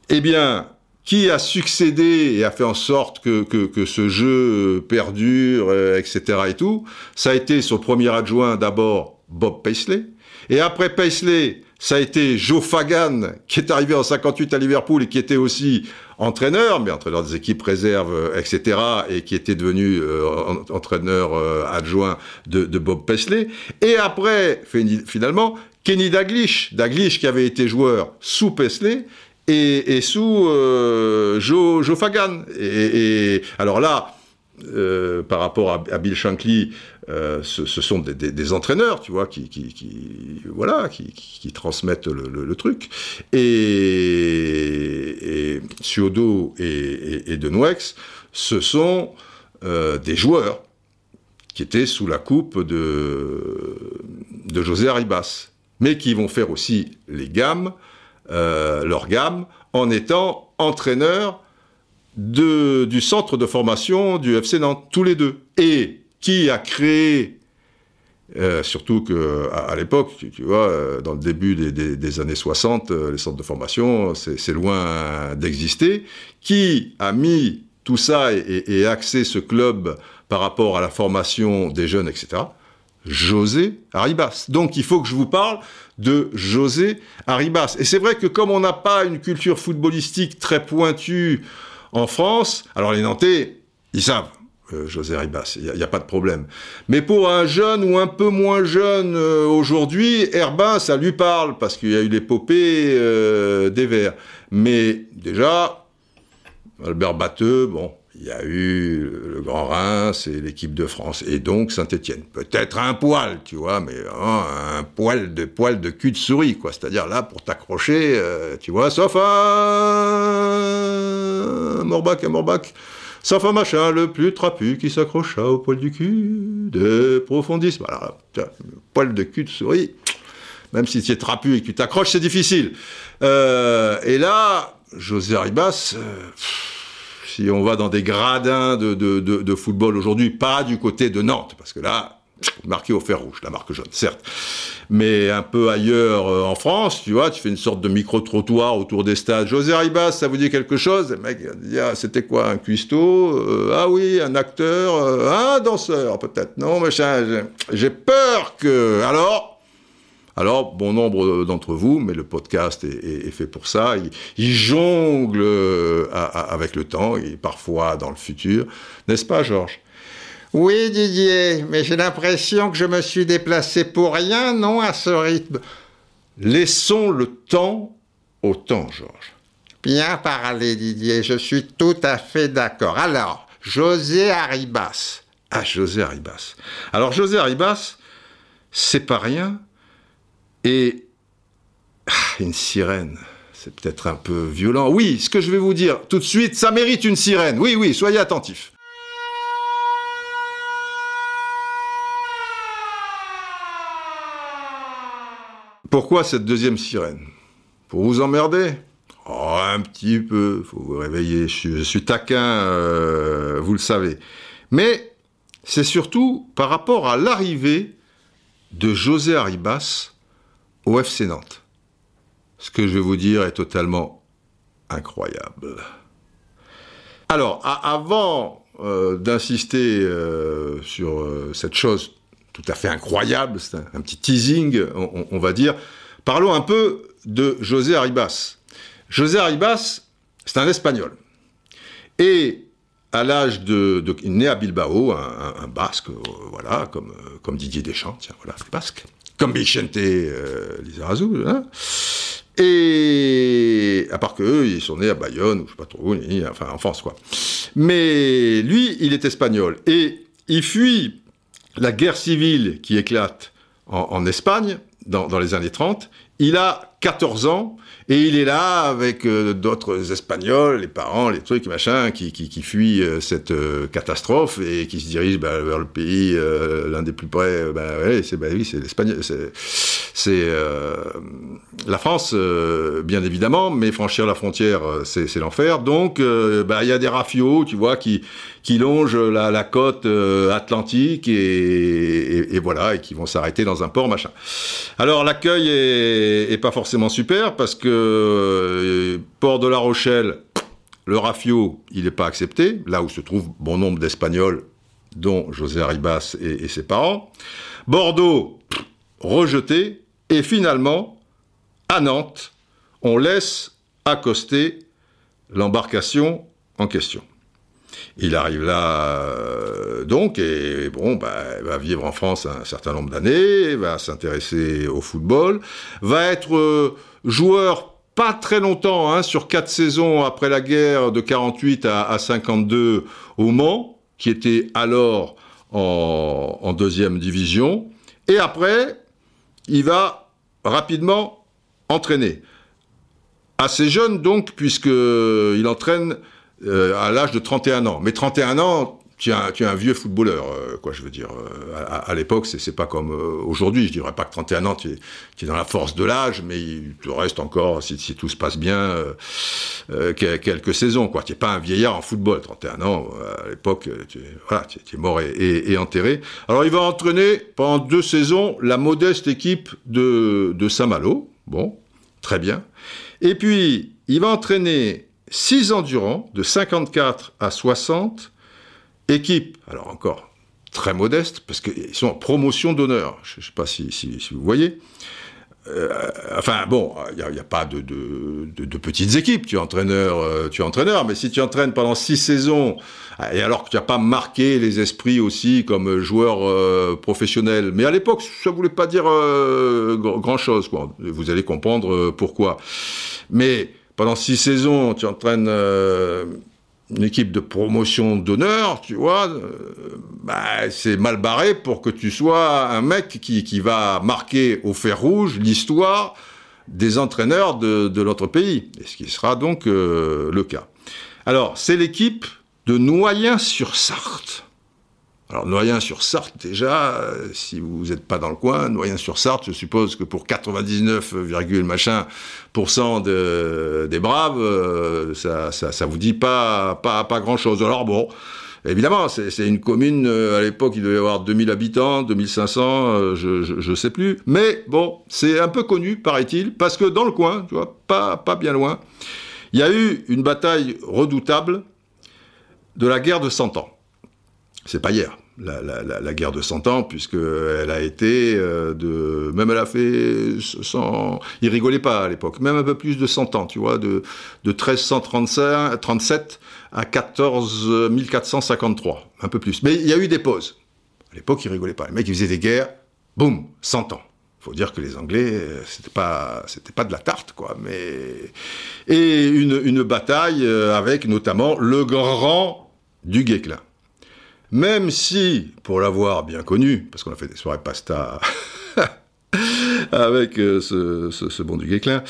eh bien, qui a succédé et a fait en sorte que, que, ce jeu perdure, euh, etc. et tout, ça a été son premier adjoint d'abord Bob Paisley, et après Paisley, ça a été Joe Fagan, qui est arrivé en 58 à Liverpool et qui était aussi entraîneur, mais entraîneur des équipes réserves, euh, etc., et qui était devenu euh, entraîneur adjoint de, de, Bob Paisley. Et après, finalement, Kenny Daglish, Daglish qui avait été joueur sous Paisley, et, sous euh, Joe, Fagan. Alors là, euh, par rapport à, Bill Shankly, euh, ce, sont des, entraîneurs, tu vois, qui, voilà, qui, transmettent le, truc. Et, et Suodo et, et, Denouex, ce sont des joueurs qui étaient sous la coupe de, José Arribas, mais qui vont faire aussi les gammes leur gamme en étant entraîneur du centre de formation du FC Nantes, tous les deux. Et qui a créé, euh, surtout que à, l'époque, tu, vois, euh, dans le début des, années 60, les centres de formation, c'est loin d'exister, qui a mis tout ça et axé ce club par rapport à la formation des jeunes, etc. José Arribas. Donc il faut que je vous parle de José Arribas. Et c'est vrai que comme on n'a pas une culture footballistique très pointue en France, alors les Nantais, ils savent. Euh, José Arribas, il n'y a, pas de problème. Mais pour un jeune ou un peu moins jeune euh, aujourd'hui, Herbin, ça lui parle, parce qu'il y a eu l'épopée euh, des Verts. Mais déjà, Albert Batteux, bon, il y a eu le Grand Reims et l'équipe de France, et donc Saint-Étienne. Peut-être un poil, tu vois, mais un poil de poil de cul de souris, quoi. C'est-à-dire là pour t'accrocher, euh, tu vois, sauf un Morbac, un Morbac, sauf un machin le plus trapu qui s'accrocha au poil du cul de profondisme. Alors, poil de cul de souris, même si tu es trapu et que tu t'accroches, c'est difficile. Euh, et là, José Ribas. Euh, si on va dans des gradins de, football aujourd'hui, pas du côté de Nantes, parce que là, marqué au fer rouge, la marque jaune, certes. Mais un peu ailleurs euh, en France, tu vois, tu fais une sorte de micro-trottoir autour des stades. José Ribas, ça vous dit quelque chose? Le mec dit, ah, c'était quoi, un cuistot? Euh, Ah oui, un acteur euh, Un danseur, peut-être. Non, machin, j'ai peur que... Alors alors, bon nombre d'entre vous, mais le podcast est, fait pour ça, il, jongle euh, avec le temps et parfois dans le futur. N'est-ce pas, Georges? Oui, Didier, mais j'ai l'impression que je me suis déplacé pour rien, non, à ce rythme. Laissons le temps au temps, Georges. Bien parlé, Didier, je suis tout à fait d'accord. Alors, José Arribas. Ah, José Arribas. Alors, José Arribas, c'est pas rien et ah, une sirène, c'est peut-être un peu violent. Oui, ce que je vais vous dire tout de suite, ça mérite une sirène. Oui, oui, soyez attentifs. Pourquoi cette deuxième sirène? Pour vous emmerder? Oh, Un petit peu, faut vous réveiller. Je suis, taquin, euh, vous le savez. Mais c'est surtout par rapport à l'arrivée de José Arribas au FC Nantes. ce que je vais vous dire est totalement incroyable. Alors, avant euh, d'insister euh, sur euh, cette chose tout à fait incroyable, c'est un, petit teasing, on, va dire, parlons un peu de José Arribas. José Arribas, c'est un Espagnol. Et à l'âge de, né à Bilbao, un, basque, voilà, comme, comme Didier Deschamps, tiens, voilà, les basques, comme Vicente Lizarazu, hein. Et à part qu'eux, ils sont nés à Bayonne, ou je sais pas trop, enfin en France quoi. Mais lui, il est espagnol. Et il fuit la guerre civile qui éclate en, Espagne dans, dans, les années 30. Il a 14 ans et il est là avec euh, d'autres Espagnols, les parents, les trucs, machin, qui, qui, qui fuient euh, cette euh, catastrophe et qui se dirigent bah, vers le pays, l'un des plus près. Bah, ouais, c'est bah, oui, c'est l'Espagne, c'est la France, bien évidemment, mais franchir la frontière, c'est l'enfer. Donc, bah, il y a des rafios, tu vois, qui qui longent la, côte atlantique et, voilà, et qui vont s'arrêter dans un port, machin. Alors l'accueil est, pas forcément super parce que euh, Port de la Rochelle, le Rafio, il n'est pas accepté, là où se trouve bon nombre d'Espagnols, dont José Arribas et, ses parents. Bordeaux, rejeté. Et finalement, à Nantes, on laisse accoster l'embarcation en question. Il arrive là euh, donc et bon, bah, va vivre en France un certain nombre d'années, va s'intéresser au football, va être euh, joueur pas très longtemps, hein, sur quatre saisons après la guerre de 48 à, 52 au Mans, qui était alors en, deuxième division. Et après, il va rapidement entraîner. Assez jeune donc, puisqu'il entraîne euh, à l'âge de 31 ans. Mais 31 ans, tu es, un, vieux footballeur, euh, quoi, je veux dire. Euh, à, l'époque, c'est pas comme euh, aujourd'hui. Je dirais pas que 31 ans, tu es, dans la force de l'âge, mais il te reste encore, si, tout se passe bien, quelques saisons, quoi. Tu n'es pas un vieillard en football. 31 ans, à l'époque, tu, voilà, tu, es mort et, enterré. Alors, il va entraîner pendant deux saisons la modeste équipe de, de Saint-Malo. Bon, très bien. Et puis, il va entraîner six ans durant, de 54 à 60, Équipe, alors encore très modeste, parce qu'ils sont en promotion d'honneur. Je ne sais pas si, vous voyez. Euh, enfin bon, il n'y a, pas de, petites équipes. Tu es entraîneur, euh, tu entraîneur, mais si tu entraînes pendant six saisons et alors que tu n'as pas marqué les esprits aussi comme joueur euh, professionnel, mais à l'époque ça voulait pas dire grand chose. Vous allez comprendre pourquoi. Mais pendant six saisons, tu entraînes une équipe de promotion d'honneur, tu vois, euh, bah, c'est mal barré pour que tu sois un mec qui, qui va marquer au fer rouge l'histoire des entraîneurs de, de notre pays, et ce qui sera donc euh, le cas. Alors, c'est l'équipe de Noyen-sur-Sarthe. Alors Noyen-sur-Sarthe, déjà, euh, si vous n'êtes pas dans le coin, Noyen-sur-Sarthe, je suppose que pour 99, machin des braves, euh, ça, ça, vous dit pas, pas, pas grand-chose. Alors bon, évidemment, c'est une commune, euh, à l'époque, il devait y avoir 2000 habitants, 2500, je, ne sais plus. Mais bon, c'est un peu connu, paraît-il, parce que dans le coin, tu vois, pas, pas bien loin, il y a eu une bataille redoutable de la guerre de Cent Ans c'est pas hier. La, guerre de 100 ans, puisqu'elle a été euh, de... Même elle a fait 100... Il rigolait pas à l'époque. Même un peu plus de 100 ans, tu vois, de, de 1337 à 14 1453. Un peu plus. Mais il y a eu des pauses. À l'époque, il rigolait pas. Les mecs, ils faisaient des guerres, boum, 100 ans. Faut dire que les Anglais, euh, c'était pas, c'était pas de la tarte, quoi. Mais et une, une bataille euh, avec notamment le grand du Guesclin. Même si, pour l'avoir bien connu, parce qu'on a fait des soirées pasta <laughs> avec euh, ce, bon du Guéclin,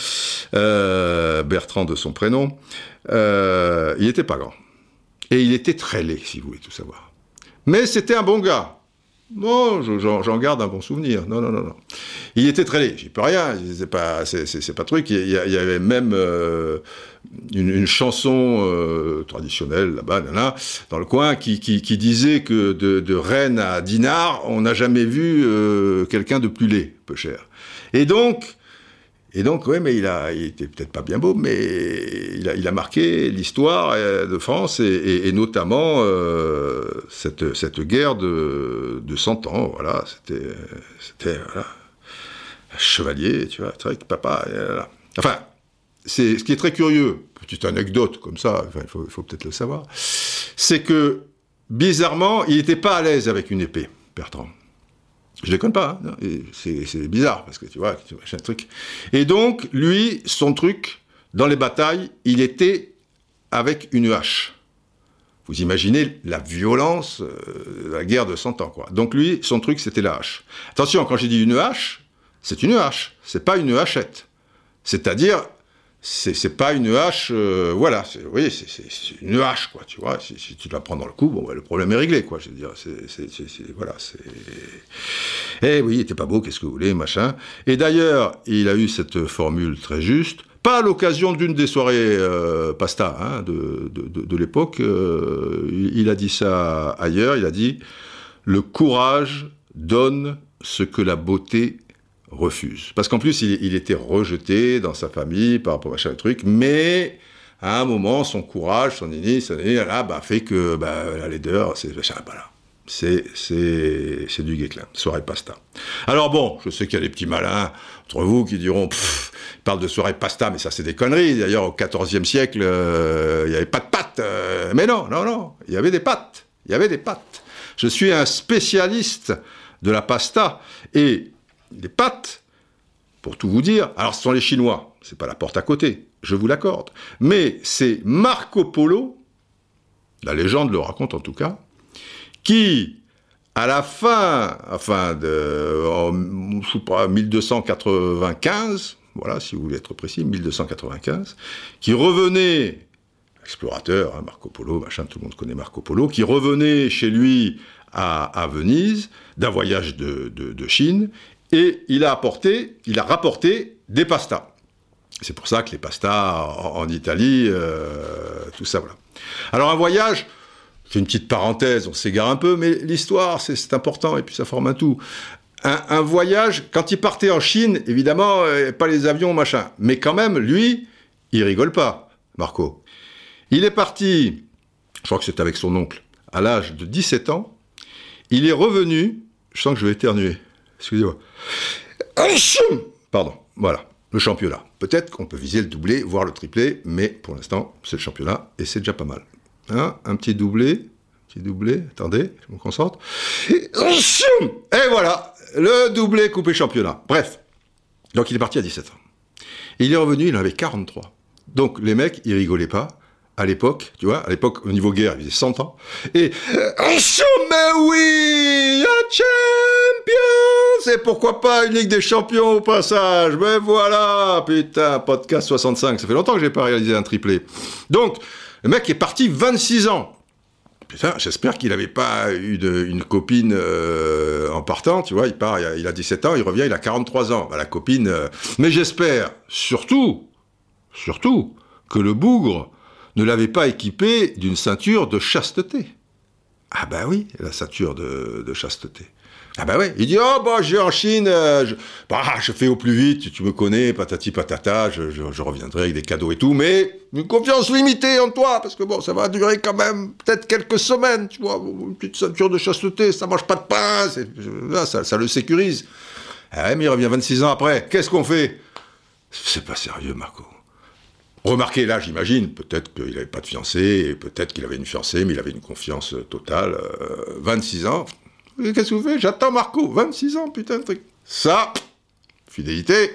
euh, Bertrand de son prénom, euh, il n'était pas grand. Et il était très laid, si vous voulez tout savoir. Mais c'était un bon gars. Bon, j'en garde un bon souvenir. Non, non, non, non. Il était très laid. J'y peux rien. C'est pas, c'est pas truc. Il y, avait même euh, une, chanson euh, traditionnelle là-bas, dans le coin, qui, disait que de, Rennes à Dinard, on n'a jamais vu euh, quelqu'un de plus laid, peu cher. Et donc, Et donc, ouais, mais il, a, était peut-être pas bien beau, mais il a, marqué l'histoire euh, de France et, notamment euh, cette, guerre de, de 100 ans. Voilà, c'était, un chevalier, tu vois, que papa. Enfin, ce qui est très curieux, petite anecdote comme ça, enfin, il il faut peut-être le savoir, c'est que bizarrement, il n'était pas à l'aise avec une épée, Bertrand. Je déconne pas, hein. c'est bizarre, parce que tu vois, un truc. Et donc, lui, son truc, dans les batailles, il était avec une hache. Vous imaginez la violence euh, de la guerre de 100 ans, quoi. Donc lui, son truc, c'était la hache. Attention, quand j'ai dit une hache, c'est une hache, c'est pas une hachette. C'est-à-dire, c'est pas une hache, euh, voilà, oui, c'est une hache, quoi, tu vois. Si, si, tu la prends dans le coup, bon, bah, le problème est réglé, quoi. Je veux dire, c'est, voilà, c'est. Eh oui, il était pas beau, qu'est-ce que vous voulez, machin. Et d'ailleurs, il a eu cette formule très juste, pas à l'occasion d'une des soirées euh, pasta hein, de, de, de, de l'époque. Euh, il a dit ça ailleurs. Il a dit le courage donne ce que la beauté refuse. Parce qu'en plus, il, était rejeté dans sa famille par rapport à chaque truc, mais à un moment, son courage, son inni, là, bah, fait que bah, la laideur, c'est voilà. C'est, c'est, c'est du guéclin, soirée pasta. Alors bon, je sais qu'il y a des petits malins entre vous qui diront, pff, ils parlent de soirée pasta, mais ça c'est des conneries. D'ailleurs, au XIVe siècle, euh, il n'y avait pas de pâtes. Euh, mais non, non, non, il y avait des pâtes. Il y avait des pâtes. Je suis un spécialiste de la pasta. Et les pâtes, pour tout vous dire, alors ce sont les Chinois, c'est pas la porte à côté, je vous l'accorde, mais c'est Marco Polo, la légende le raconte en tout cas, qui, à la fin, enfin, de, en, je sais pas, 1295, voilà, si vous voulez être précis, 1295, qui revenait, explorateur, hein, Marco Polo, machin, tout le monde connaît Marco Polo, qui revenait chez lui à, Venise d'un voyage de Chine et il a apporté, il a rapporté des pastas. C'est pour ça que les pastas en, Italie, euh, tout ça, voilà. Alors un voyage, c'est une petite parenthèse, on s'égare un peu, mais l'histoire, c'est important, et puis ça forme un tout. Un, un, voyage, quand il partait en Chine, évidemment, euh, pas les avions, machin, mais quand même, lui, il rigole pas, Marco. Il est parti, je crois que c'est avec son oncle, à l'âge de 17 ans, il est revenu, je sens que je vais éternuer, excusez-moi, Pardon, voilà, le championnat. Peut-être qu'on peut viser le doublé, voire le triplé, mais pour l'instant, c'est le championnat et c'est déjà pas mal. Hein un petit doublé, petit doublé, attendez, je me concentre. Et voilà, le doublé coupé championnat. Bref, donc il est parti à 17 ans. il est revenu, il en avait 43. Donc les mecs, ils rigolaient pas à l'époque, tu vois, à l'époque, au niveau guerre, il faisait 100 ans. Et, mais oui, un champion! C'est pourquoi pas une Ligue des Champions au passage? Mais voilà, putain, podcast 65. Ça fait longtemps que j'ai pas réalisé un triplé. Donc, le mec est parti 26 ans. Putain, j'espère qu'il n'avait pas eu une copine euh, en partant, tu vois, il part, il a, il a, 17 ans, il revient, il a 43 ans. Bah, la copine... Euh... Mais j'espère, surtout, surtout, que le bougre ne l'avait pas équipé d'une ceinture de chasteté. Ah bah oui, la ceinture de, chasteté. Ah bah ouais, il dit oh bah je vais en Chine, euh, je, bah, je fais au plus vite, tu me connais, patati patata, je, reviendrai avec des cadeaux et tout, mais une confiance limitée en toi, parce que bon, ça va durer quand même peut-être quelques semaines, tu vois, une petite ceinture de chasteté, ça mange pas de pain, là, ça, le sécurise. Ah mais il revient 26 ans après, qu'est-ce qu'on fait? C'est pas sérieux, Marco. Remarquez là, j'imagine, peut-être qu'il n'avait pas de fiancée, peut-être qu'il avait une fiancée, mais il avait une confiance totale. Euh, 26 ans, Qu'est-ce que vous faites? J'attends Marco. 26 ans, putain de truc. Ça, fidélité.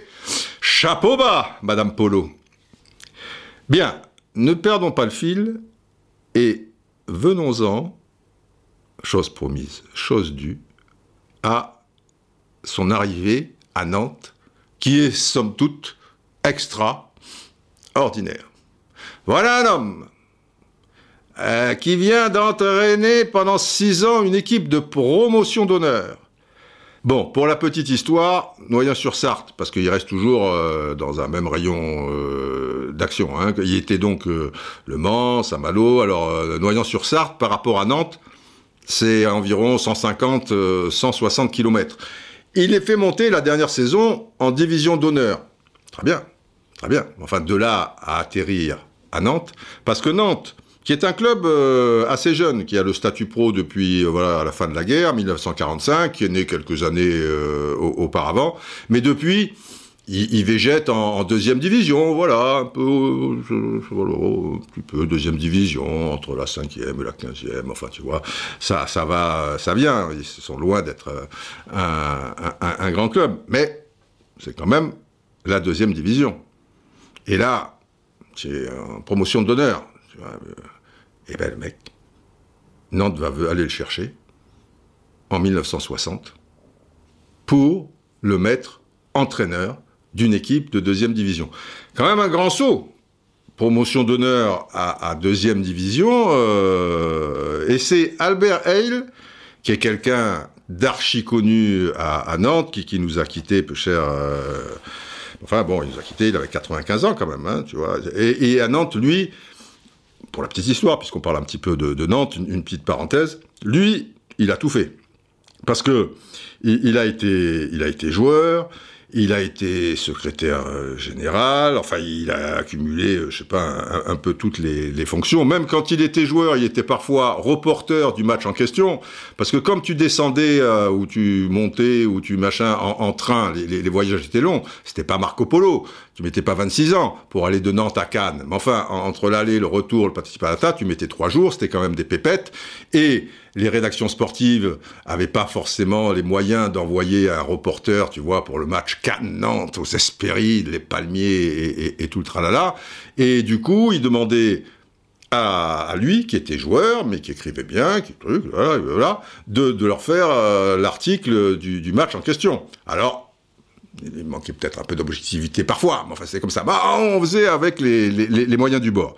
Chapeau bas, Madame Polo. Bien, ne perdons pas le fil et venons-en, chose promise, chose due, à son arrivée à Nantes, qui est somme toute extraordinaire. Voilà un homme euh, qui vient d'entraîner pendant six ans une équipe de promotion d'honneur. Bon, pour la petite histoire, Noyen-sur-Sarthe, parce qu'il reste toujours euh, dans un même rayon euh, d'action. Hein. Il était donc Le Mans, Saint-Malo. Alors, Noyen-sur-Sarthe, par rapport à Nantes, c'est environ 150, 160 kilomètres. Il est fait monter la dernière saison en division d'honneur. Très bien, très bien. Enfin, de là à atterrir à Nantes, parce que Nantes, qui est un club euh, assez jeune, qui a le statut pro depuis euh, voilà, la fin de la guerre, 1945, qui est né quelques années euh, auparavant, mais depuis, il, végète en, deuxième division, voilà, un peu, un petit peu deuxième division, entre la cinquième et la quinzième, enfin, tu vois, ça, ça va, ça vient, ils sont loin d'être un grand club, mais c'est quand même la deuxième division. Et là, c'est en promotion d'honneur. Et eh ben le mec, Nantes va aller le chercher en 1960 pour le mettre entraîneur d'une équipe de deuxième division. Quand même un grand saut. Promotion d'honneur à, deuxième division. Euh, et c'est Albert Hale, qui est quelqu'un d'archi connu à, Nantes, qui, nous a quittés peu cher. Euh, enfin bon, il nous a quittés, il avait 95 ans quand même, hein, tu vois. Et, à Nantes, lui, pour la petite histoire, puisqu'on parle un petit peu de, Nantes, une, petite parenthèse, lui, il a tout fait. Parce que il, a, été, il a été joueur, il a été secrétaire euh, général, enfin il a accumulé, euh, je sais pas, un, peu toutes les, fonctions. Même quand il était joueur, il était parfois reporter du match en question, parce que comme tu descendais euh, ou tu montais ou tu machin en, train, les, voyages étaient longs. C'était pas Marco Polo, tu mettais pas 26 ans pour aller de Nantes à Cannes. Mais enfin, entre l'aller, le retour, le participata, tu mettais trois jours, c'était quand même des pépettes. Et les rédactions sportives avaient pas forcément les moyens d'envoyer un reporter, tu vois, pour le match Cannes-Nantes, aux Hespérides, les Palmiers et, tout le tralala. Et du coup, il demandait à, lui, qui était joueur, mais qui écrivait bien, qui truc, voilà de, leur faire euh, l'article du, match en question. Alors, il manquait peut-être un peu d'objectivité parfois, mais enfin c'est comme ça. Bah, on faisait avec les moyens du bord.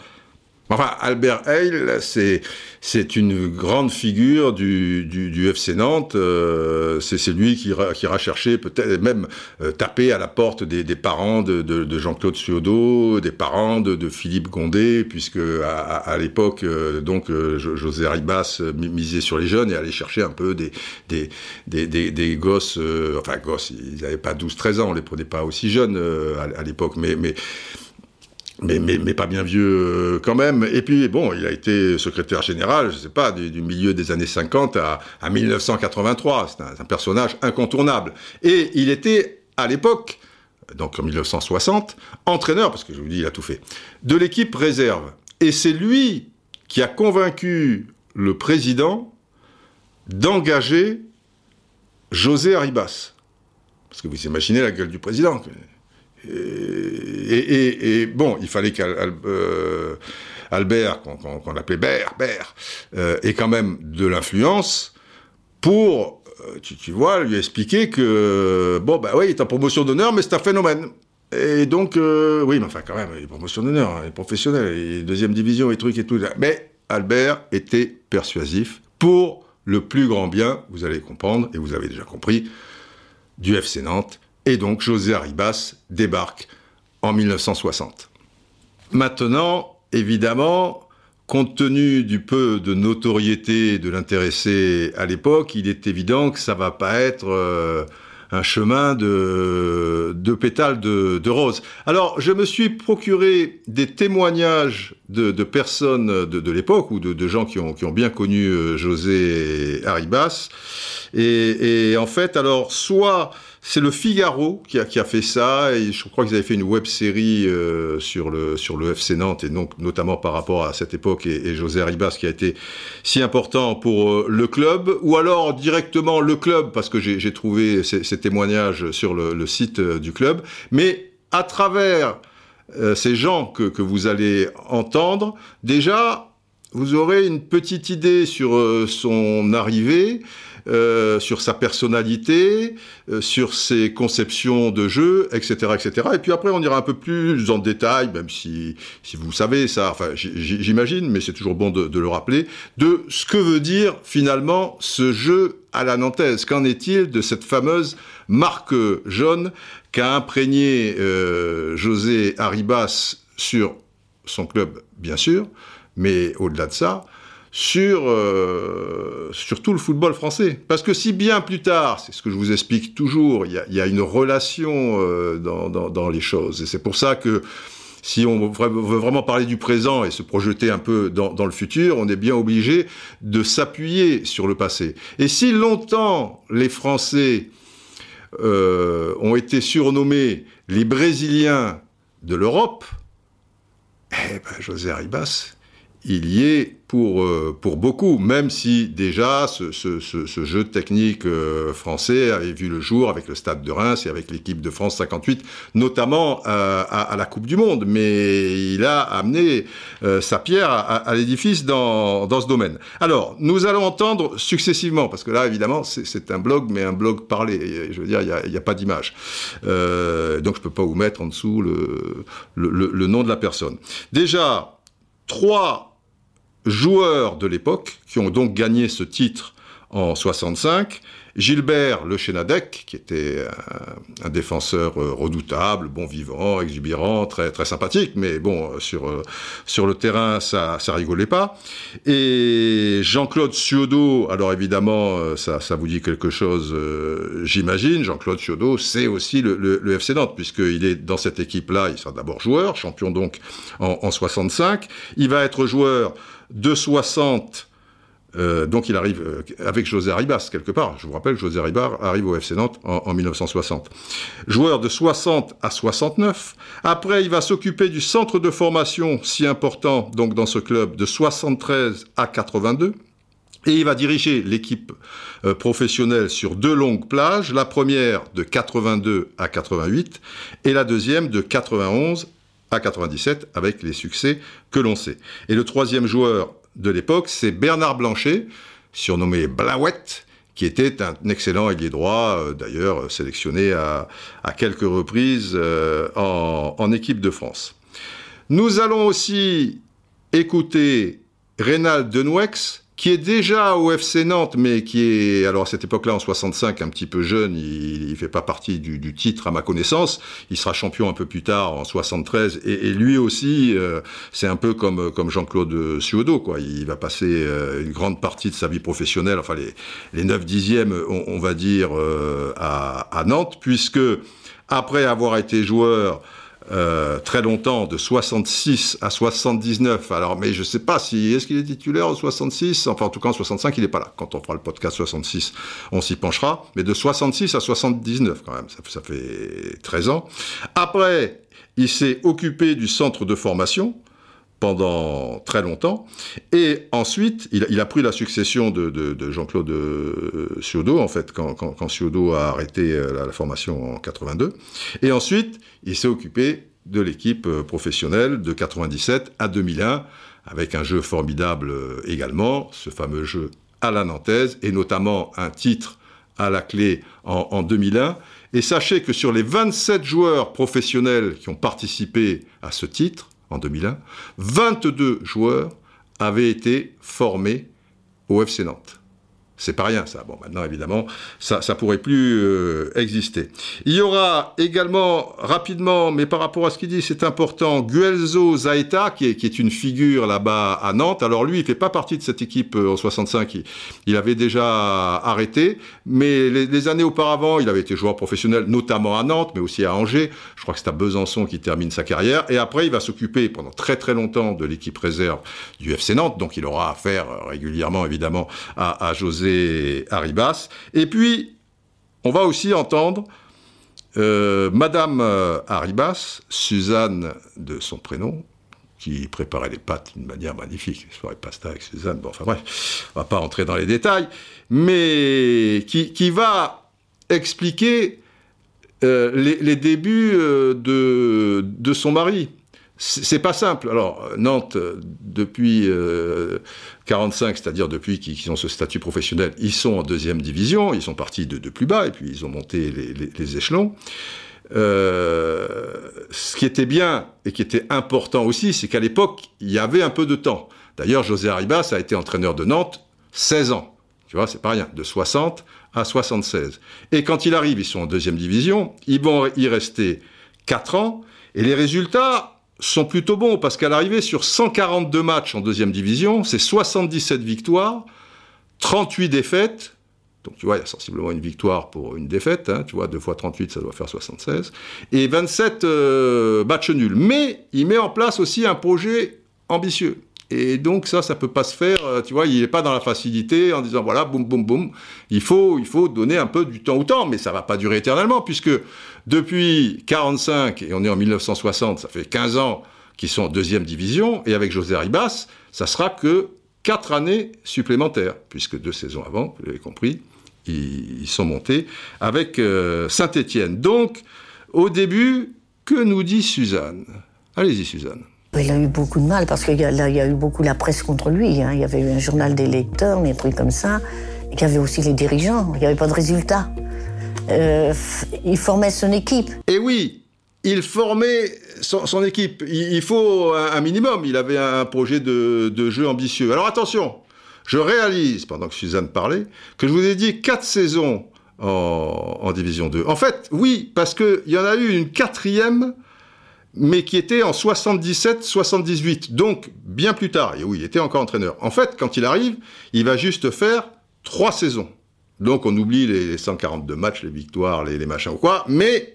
Enfin, Albert Hale, c'est une grande figure du, du, FC Nantes. Euh, c'est lui qui, qui ira chercher peut-être même euh, taper à la porte des, parents de, de, de Jean-Claude Suodo, des parents de, Philippe Gondé, puisque à, l'époque, euh, donc José Ribas misait sur les jeunes et allait chercher un peu des des des, gosses, enfin gosses, ils n'avaient pas 12-13 ans, on les prenait pas aussi jeunes à, l'époque, mais mais, pas bien vieux euh, quand même. Et puis, bon, il a été secrétaire général, je sais pas, du, milieu des années 50 à, à 1983. C'est un, un, personnage incontournable. Et il était, à l'époque, donc en 1960, entraîneur, parce que je vous dis, il a tout fait, de l'équipe réserve. Et c'est lui qui a convaincu le président d'engager José Arribas. Parce que vous imaginez la gueule du président. Et, bon, il fallait qu'Albert, qu'on appelait Bert, Bert, euh, ait quand même de l'influence pour, euh, tu, vois, lui expliquer que, bon, bah oui, il est en promotion d'honneur, mais c'est un phénomène. Et donc, euh, oui, mais enfin, quand même, il est promotion d'honneur, hein, il est professionnel, il est deuxième division, et trucs et tout. Mais Albert était persuasif pour le plus grand bien, vous allez comprendre, et vous avez déjà compris, du FC Nantes et donc José Arribas débarque en 1960. Maintenant, évidemment, compte tenu du peu de notoriété de l'intéressé à l'époque, il est évident que ça va pas être euh, un chemin de, de pétales de, de rose. Alors, je me suis procuré des témoignages de, personnes de, de l'époque ou de, gens qui ont, qui ont bien connu euh, José Arribas. Et en fait, alors, soit c'est le Figaro qui a, qui a, fait ça, et je crois qu'ils avaient fait une web série euh, sur, le, sur le FC Nantes, et donc notamment par rapport à cette époque, et, José Arribas qui a été si important pour euh, le club, ou alors directement le club, parce que j'ai trouvé ces, ces, témoignages sur le, le, site euh, du club, mais à travers ces gens que, que vous allez entendre, déjà, vous aurez une petite idée sur son arrivée, euh, sur sa personnalité, euh, sur ses conceptions de jeu, etc., etc. Et puis après, on ira un peu plus en détail, même si, si vous savez ça, enfin, j'imagine, mais c'est toujours bon de, le rappeler, de ce que veut dire finalement ce jeu à la nantaise. Qu'en est-il de cette fameuse marque jaune qu'a imprégné euh, José Arribas sur son club, bien sûr, mais au-delà de ça, sur, euh, sur tout le football français. Parce que si bien plus tard, c'est ce que je vous explique toujours, il y a, une relation euh, dans, les choses. Et c'est pour ça que si on veut vraiment parler du présent et se projeter un peu dans, dans le futur, on est bien obligé de s'appuyer sur le passé. Et si longtemps les Français euh, ont été surnommés les Brésiliens de l'Europe, eh ben, José Arribas, il y est pour, euh, pour beaucoup, même si déjà ce, ce, ce, jeu technique euh, français avait vu le jour avec le Stade de Reims et avec l'équipe de France 58, notamment euh, à, la Coupe du Monde. Mais il a amené sa pierre à, à l'édifice dans, dans ce domaine. Alors, nous allons entendre successivement, parce que là, évidemment, c'est un blog, mais un blog parlé. Je veux dire, il n'y a, a, pas d'image. Donc, je ne peux pas vous mettre en dessous le, le, le nom de la personne. Déjà, trois joueurs de l'époque qui ont donc gagné ce titre en 65. Gilbert Le Chénadec, qui était un, un, défenseur euh, redoutable, bon vivant, exubérant, très très sympathique, mais bon euh, sur euh, sur le terrain ça ça rigolait pas. Et Jean-Claude Ciodo, alors évidemment ça ça vous dit quelque chose, j'imagine. Jean-Claude Ciodo, c'est aussi le, le, le, FC Nantes puisqu'il est dans cette équipe-là. Il sera d'abord joueur, champion donc en, en 65. Il va être joueur de 60 euh, donc il arrive euh, avec José Arribas quelque part. Je vous rappelle José Arribas arrive au FC Nantes en, en 1960. Joueur de 60 à 69. Après, il va s'occuper du centre de formation si important donc dans ce club de 73 à 82. Et il va diriger l'équipe euh, professionnelle sur deux longues plages, la première de 82 à 88 et la deuxième de 91 à 97 avec les succès que l'on sait. Et le troisième joueur de l'époque, c'est Bernard Blanchet, surnommé Blauette, qui était un excellent ailier droit, euh, d'ailleurs sélectionné à, à, quelques reprises euh, en, en, équipe de France. Nous allons aussi écouter Rénal Denouex, qui est déjà au FC Nantes, mais qui est, alors à cette époque-là, en 65, un petit peu jeune, il ne fait pas partie du, du, titre à ma connaissance. Il sera champion un peu plus tard, en 73, et, et lui aussi, euh, c'est un peu comme, comme Jean-Claude Suodo, quoi. Il va passer euh, une grande partie de sa vie professionnelle, enfin les, les 9 dixièmes, on, on va dire, euh, à, à Nantes, puisque après avoir été joueur, euh, très longtemps, de 66 à 79. Alors, mais je sais pas si est-ce qu'il est titulaire en 66. Enfin, en tout cas, en 65, il n'est pas là. Quand on fera le podcast 66, on s'y penchera. Mais de 66 à 79, quand même, ça, ça fait 13 ans. Après, il s'est occupé du centre de formation pendant très longtemps. Et ensuite, il, a pris la succession de, de, de Jean-Claude Ciodo, en fait, quand, Ciodo a arrêté la, la, formation en 82. Et ensuite, il s'est occupé de l'équipe professionnelle de 97 à 2001, avec un jeu formidable également, ce fameux jeu à la nantaise, et notamment un titre à la clé en 2001. Et sachez que sur les 27 joueurs professionnels qui ont participé à ce titre, en 2001, 22 joueurs avaient été formés au FC Nantes. C'est pas rien, ça. Bon, maintenant, évidemment, ça, ça pourrait plus euh, exister. Il y aura également, rapidement, mais par rapport à ce qu'il dit, c'est important, Guelzo Zaeta, qui est, qui est une figure là-bas à Nantes. Alors lui, il fait pas partie de cette équipe euh, en 65. Il, avait déjà arrêté, mais les, années auparavant, il avait été joueur professionnel, notamment à Nantes, mais aussi à Angers. Je crois que c'est à Besançon qui termine sa carrière. Et après, il va s'occuper pendant très très longtemps de l'équipe réserve du FC Nantes. Donc, il aura affaire régulièrement, évidemment, à José Arribas. Et puis, on va aussi entendre euh, Madame euh, Arribas, Suzanne de son prénom, qui préparait les pâtes d'une manière magnifique. Soirée pasta avec Suzanne, bon, enfin bref, on va pas entrer dans les détails, mais qui, va expliquer euh, les, les, débuts euh, de, de son mari c'est pas simple. Alors, Nantes, depuis euh, 45, c'est-à-dire depuis qu'ils ont ce statut professionnel, ils sont en deuxième division, ils sont partis de, plus bas, et puis ils ont monté les échelons. Euh, ce qui était bien et qui était important aussi, c'est qu'à l'époque, il y avait un peu de temps. D'ailleurs, José Arribas a été entraîneur de Nantes 16 ans. Tu vois, c'est pas rien. De 60 à 76. Et quand il arrive, ils sont en deuxième division, ils vont y rester 4 ans, et les résultats sont plutôt bons parce qu'à l'arrivée, sur 142 matchs en deuxième division, c'est 77 victoires, 38 défaites. Donc tu vois, il y a sensiblement une victoire pour une défaite. Hein, tu vois, 2 fois 38, ça doit faire 76. Et 27 euh, matchs nuls. Mais il met en place aussi un projet ambitieux. Et donc ça, ça peut pas se faire, euh, tu vois, il n'est pas dans la facilité en disant voilà, boum, boum, boum. Il faut, il faut donner un peu du temps au temps, mais ça va pas durer éternellement, puisque depuis 45, et on est en 1960, ça fait 15 ans qu'ils sont en deuxième division, et avec José Ribas, ça sera que 4 années supplémentaires, puisque deux saisons avant, vous l'avez compris, ils, sont montés avec euh, Saint-Étienne. Donc, au début, que nous dit Suzanne? Allez-y, Suzanne. Il a eu beaucoup de mal parce qu'il y, a eu beaucoup la presse contre lui. Hein. Il y avait eu un journal des lecteurs, mais pris comme ça. Il y avait aussi les dirigeants. Il n'y avait pas de résultat. Euh, il formait son équipe. Et oui, il formait son, équipe. Il, faut un, minimum. Il avait un projet de, jeu ambitieux. Alors attention, je réalise, pendant que Suzanne parlait, que je vous ai dit quatre saisons en, en Division 2. En fait, oui, parce qu'il y en a eu une quatrième mais qui était en 77-78, donc bien plus tard, et où il était encore entraîneur. En fait, quand il arrive, il va juste faire trois saisons. Donc on oublie les 142 matchs, les victoires, les, machins ou quoi, mais,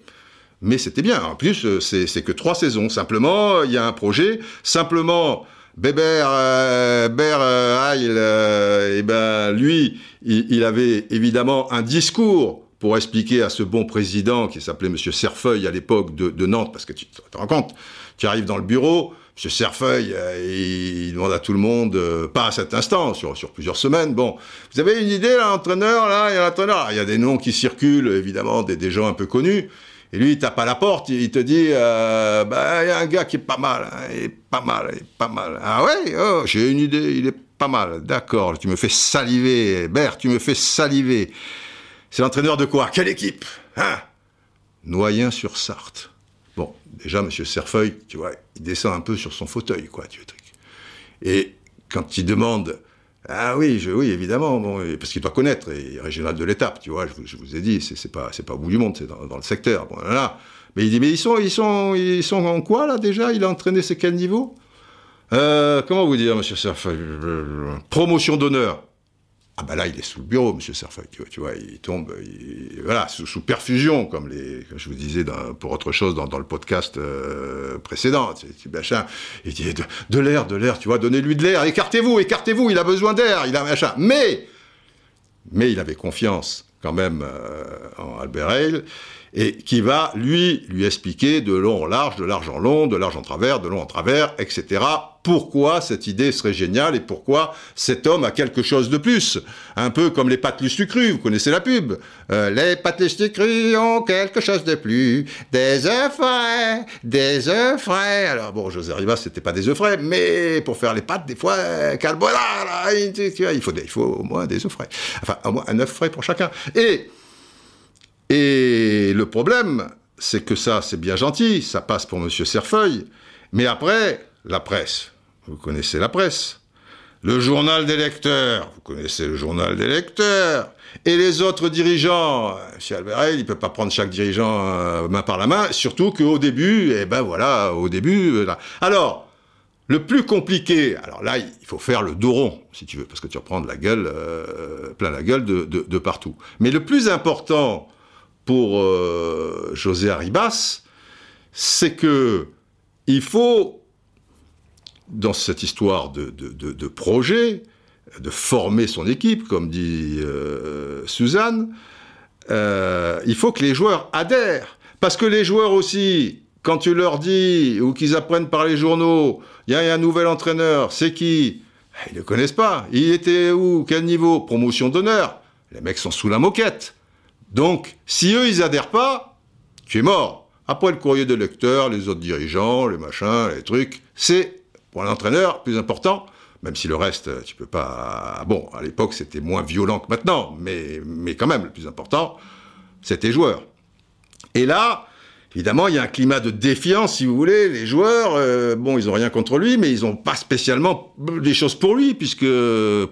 c'était bien. En plus, euh, c'est que trois saisons. Simplement, il y a un projet. Simplement, Bébert, euh, euh, eh ben, lui, il avait évidemment un discours pour expliquer à ce bon président qui s'appelait M. Serfeuille à l'époque de, Nantes, parce que tu te rends compte, tu arrives dans le bureau, M. Serfeuille, euh, il demande à tout le monde, euh, pas à cet instant, sur, sur plusieurs semaines, bon, vous avez une idée, là, l'entraîneur, là, il y a il y a des noms qui circulent, évidemment, des, des, gens un peu connus, et lui, il tape à la porte, il te dit, euh, bah, il y a un gars qui est pas mal, hein, il est pas mal, il est pas mal. Ah ouais, oh, j'ai une idée, il est pas mal, d'accord, tu me fais saliver, Bert, tu me fais saliver. C'est l'entraîneur de quoi? Quelle équipe? Hein? Noyen-sur-Sarthe. Bon, déjà, M. Serfeuille, tu vois, il descend un peu sur son fauteuil, quoi, tu truc. Et quand il demande, ah oui, oui, évidemment, parce qu'il doit connaître, est régional de l'étape, tu vois, je, vous ai dit, c'est pas, pas au bout du monde, c'est dans, le secteur. Mais il dit, mais ils sont, en quoi, là, déjà? Il a entraîné c'est quel niveau euh, Comment vous dire, M. Serfeuille Promotion d'honneur. Ah bah là, il est sous le bureau, Monsieur Serfeuille, tu vois, il tombe, voilà, sous, perfusion, comme je vous disais pour autre chose dans, le podcast euh, précédent. machin, il dit de, l'air, de l'air, tu vois, donnez-lui de l'air, écartez-vous, écartez-vous, il a besoin d'air, il a machin. Mais, mais il avait confiance quand même euh, en Albert Hale, et qui va, lui, lui expliquer de long en large, de large en long, de large en travers, de long en travers, etc., pourquoi cette idée serait géniale et pourquoi cet homme a quelque chose de plus. Un peu comme les pâtes sucrues, vous connaissez la pub. Euh, les pâtes sucrues ont quelque chose de plus. Des œufs frais, des œufs frais. Alors bon, José Rivas, c'était pas des œufs frais, mais pour faire les pâtes, des fois, carbonara, il faut, il faut au moins des œufs frais. Enfin, au moins un œuf frais pour chacun. Et et le problème, c'est que ça, c'est bien gentil, ça passe pour M. Serfeuille, mais après, la presse. Vous connaissez la presse. Le journal des lecteurs. Vous connaissez le journal des lecteurs. Et les autres dirigeants. M. Albert il ne peut pas prendre chaque dirigeant euh, main par la main, surtout qu'au début, eh ben voilà, au début. Euh, alors, le plus compliqué, alors là, il faut faire le dos rond, si tu veux, parce que tu reprends la gueule, euh, plein la gueule de, de, partout. Mais le plus important pour José Arribas, c'est que il faut dans cette histoire de, projet, de former son équipe, comme dit euh, Suzanne, euh, il faut que les joueurs adhèrent. Parce que les joueurs aussi, quand tu leur dis, ou qu'ils apprennent par les journaux, il y a un nouvel entraîneur, c'est qui? Ils ne le connaissent pas. Il était où? Quel niveau? Promotion d'honneur. Les mecs sont sous la moquette. Donc, si eux, ils adhèrent pas, tu es mort. Après le courrier de lecteur, les autres dirigeants, les machins, les trucs, c'est pour l'entraîneur, plus important, même si le reste, tu peux pas. Bon, à l'époque, c'était moins violent que maintenant, mais, mais quand même, le plus important, c'était joueur. Et là, évidemment, il y a un climat de défiance, si vous voulez. Les joueurs, euh, bon, ils n'ont rien contre lui, mais ils n'ont pas spécialement des choses pour lui, puisque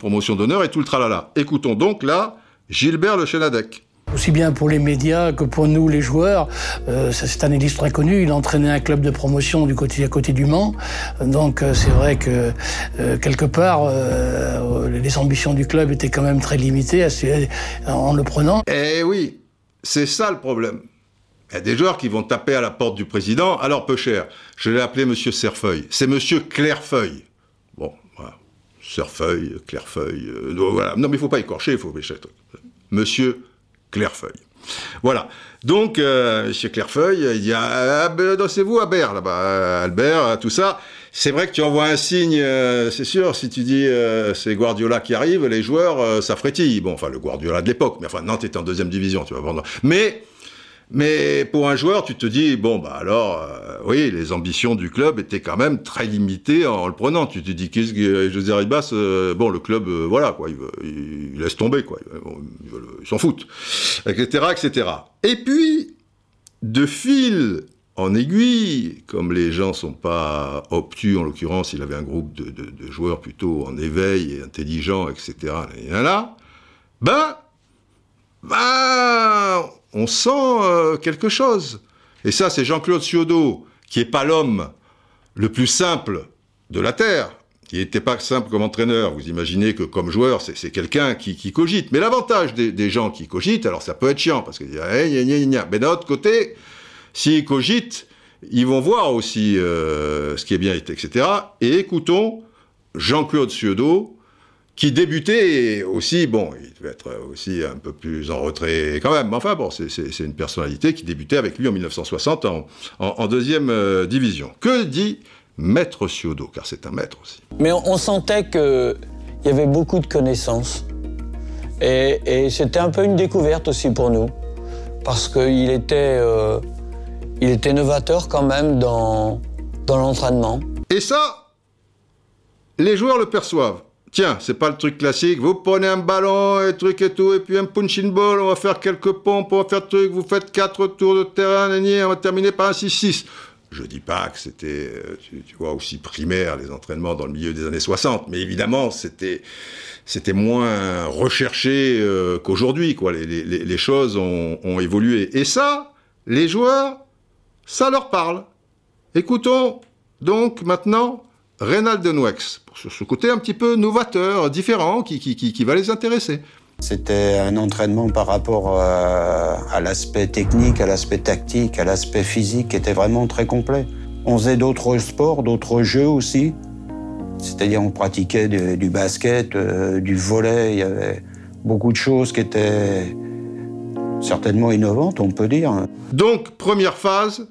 promotion d'honneur et tout le tralala. Écoutons donc là Gilbert Le Chenadec. Aussi bien pour les médias que pour nous, les joueurs. Euh, c'est un illustre inconnu. Il entraînait un club de promotion du côté à côté du Mans. Donc euh, c'est vrai que euh, quelque part, les ambitions du club étaient quand même très limitées en le prenant. Eh oui, c'est ça le problème. Il y a des joueurs qui vont taper à la porte du président. Alors, peu cher, je l'ai appelé Monsieur Cerfeuil. C'est Monsieur Clairefeuille. Bon, voilà. Cerfeuil, Clairefeuille. Non, mais il faut pas écorcher, il faut pêcher. Monsieur Clairefeuille. Voilà. Donc, euh, Monsieur Clairefeuille, il dit ah, ben, c'est vous Albert là-bas, Albert, tout ça. C'est vrai que tu envoies un signe, euh, c'est sûr, si tu dis euh, c'est Guardiola qui arrive, les joueurs, euh, ça frétille. Bon, enfin, le Guardiola de l'époque, mais enfin, Nantes est en deuxième division, tu vas voir. Mais mais pour un joueur, tu te dis, bon, bah alors, euh, oui, les ambitions du club étaient quand même très limitées en, le prenant. Tu te dis, qu'est-ce que José Ribas, euh, bon, le club, euh, voilà, quoi, il, il, laisse tomber, quoi, il, s'en fout, etc., etc. Et puis, de fil en aiguille, comme les gens sont pas obtus, en l'occurrence, il avait un groupe de, de, de, joueurs plutôt en éveil et intelligents, etc., là, là, ben, ben, on sent euh, quelque chose. Et ça, c'est Jean-Claude Ciodo, qui est pas l'homme le plus simple de la Terre, qui n'était pas simple comme entraîneur. Vous imaginez que comme joueur, c'est quelqu'un qui, qui, cogite. Mais l'avantage des, des, gens qui cogitent, alors ça peut être chiant, parce qu'il y a, hey, mais d'un autre côté, s'ils cogitent, ils vont voir aussi euh, ce qui est bien, etc. Et écoutons Jean-Claude Ciodo, qui débutait aussi, bon, il devait être aussi un peu plus en retrait quand même, mais enfin bon, c'est une personnalité qui débutait avec lui en 1960 en, en, en deuxième euh, division. Que dit Maître Ciodo, car c'est un maître aussi Mais on, on sentait qu'il y avait beaucoup de connaissances. Et, et c'était un peu une découverte aussi pour nous, parce qu'il était, euh, il était novateur quand même dans, dans l'entraînement. Et ça, les joueurs le perçoivent. Tiens, c'est pas le truc classique. Vous prenez un ballon et truc et tout, et puis un punching ball, on va faire quelques pompes, on va faire truc, vous faites quatre tours de terrain, on va terminer par un 6-6. Je dis pas que c'était, tu, tu, vois, aussi primaire les entraînements dans le milieu des années 60, mais évidemment, c'était, moins recherché euh, qu'aujourd'hui, quoi. Les choses ont, ont évolué. Et ça, les joueurs, ça leur parle. Écoutons donc maintenant Reynald Denwex, sur ce côté un petit peu novateur, différent, qui, qui, qui, qui va les intéresser. C'était un entraînement par rapport à, à l'aspect technique, à l'aspect tactique, à l'aspect physique, qui était vraiment très complet. On faisait d'autres sports, d'autres jeux aussi. C'est-à-dire on pratiquait du, du basket, euh, du volet, il y avait beaucoup de choses qui étaient certainement innovantes, on peut dire. Donc, première phase,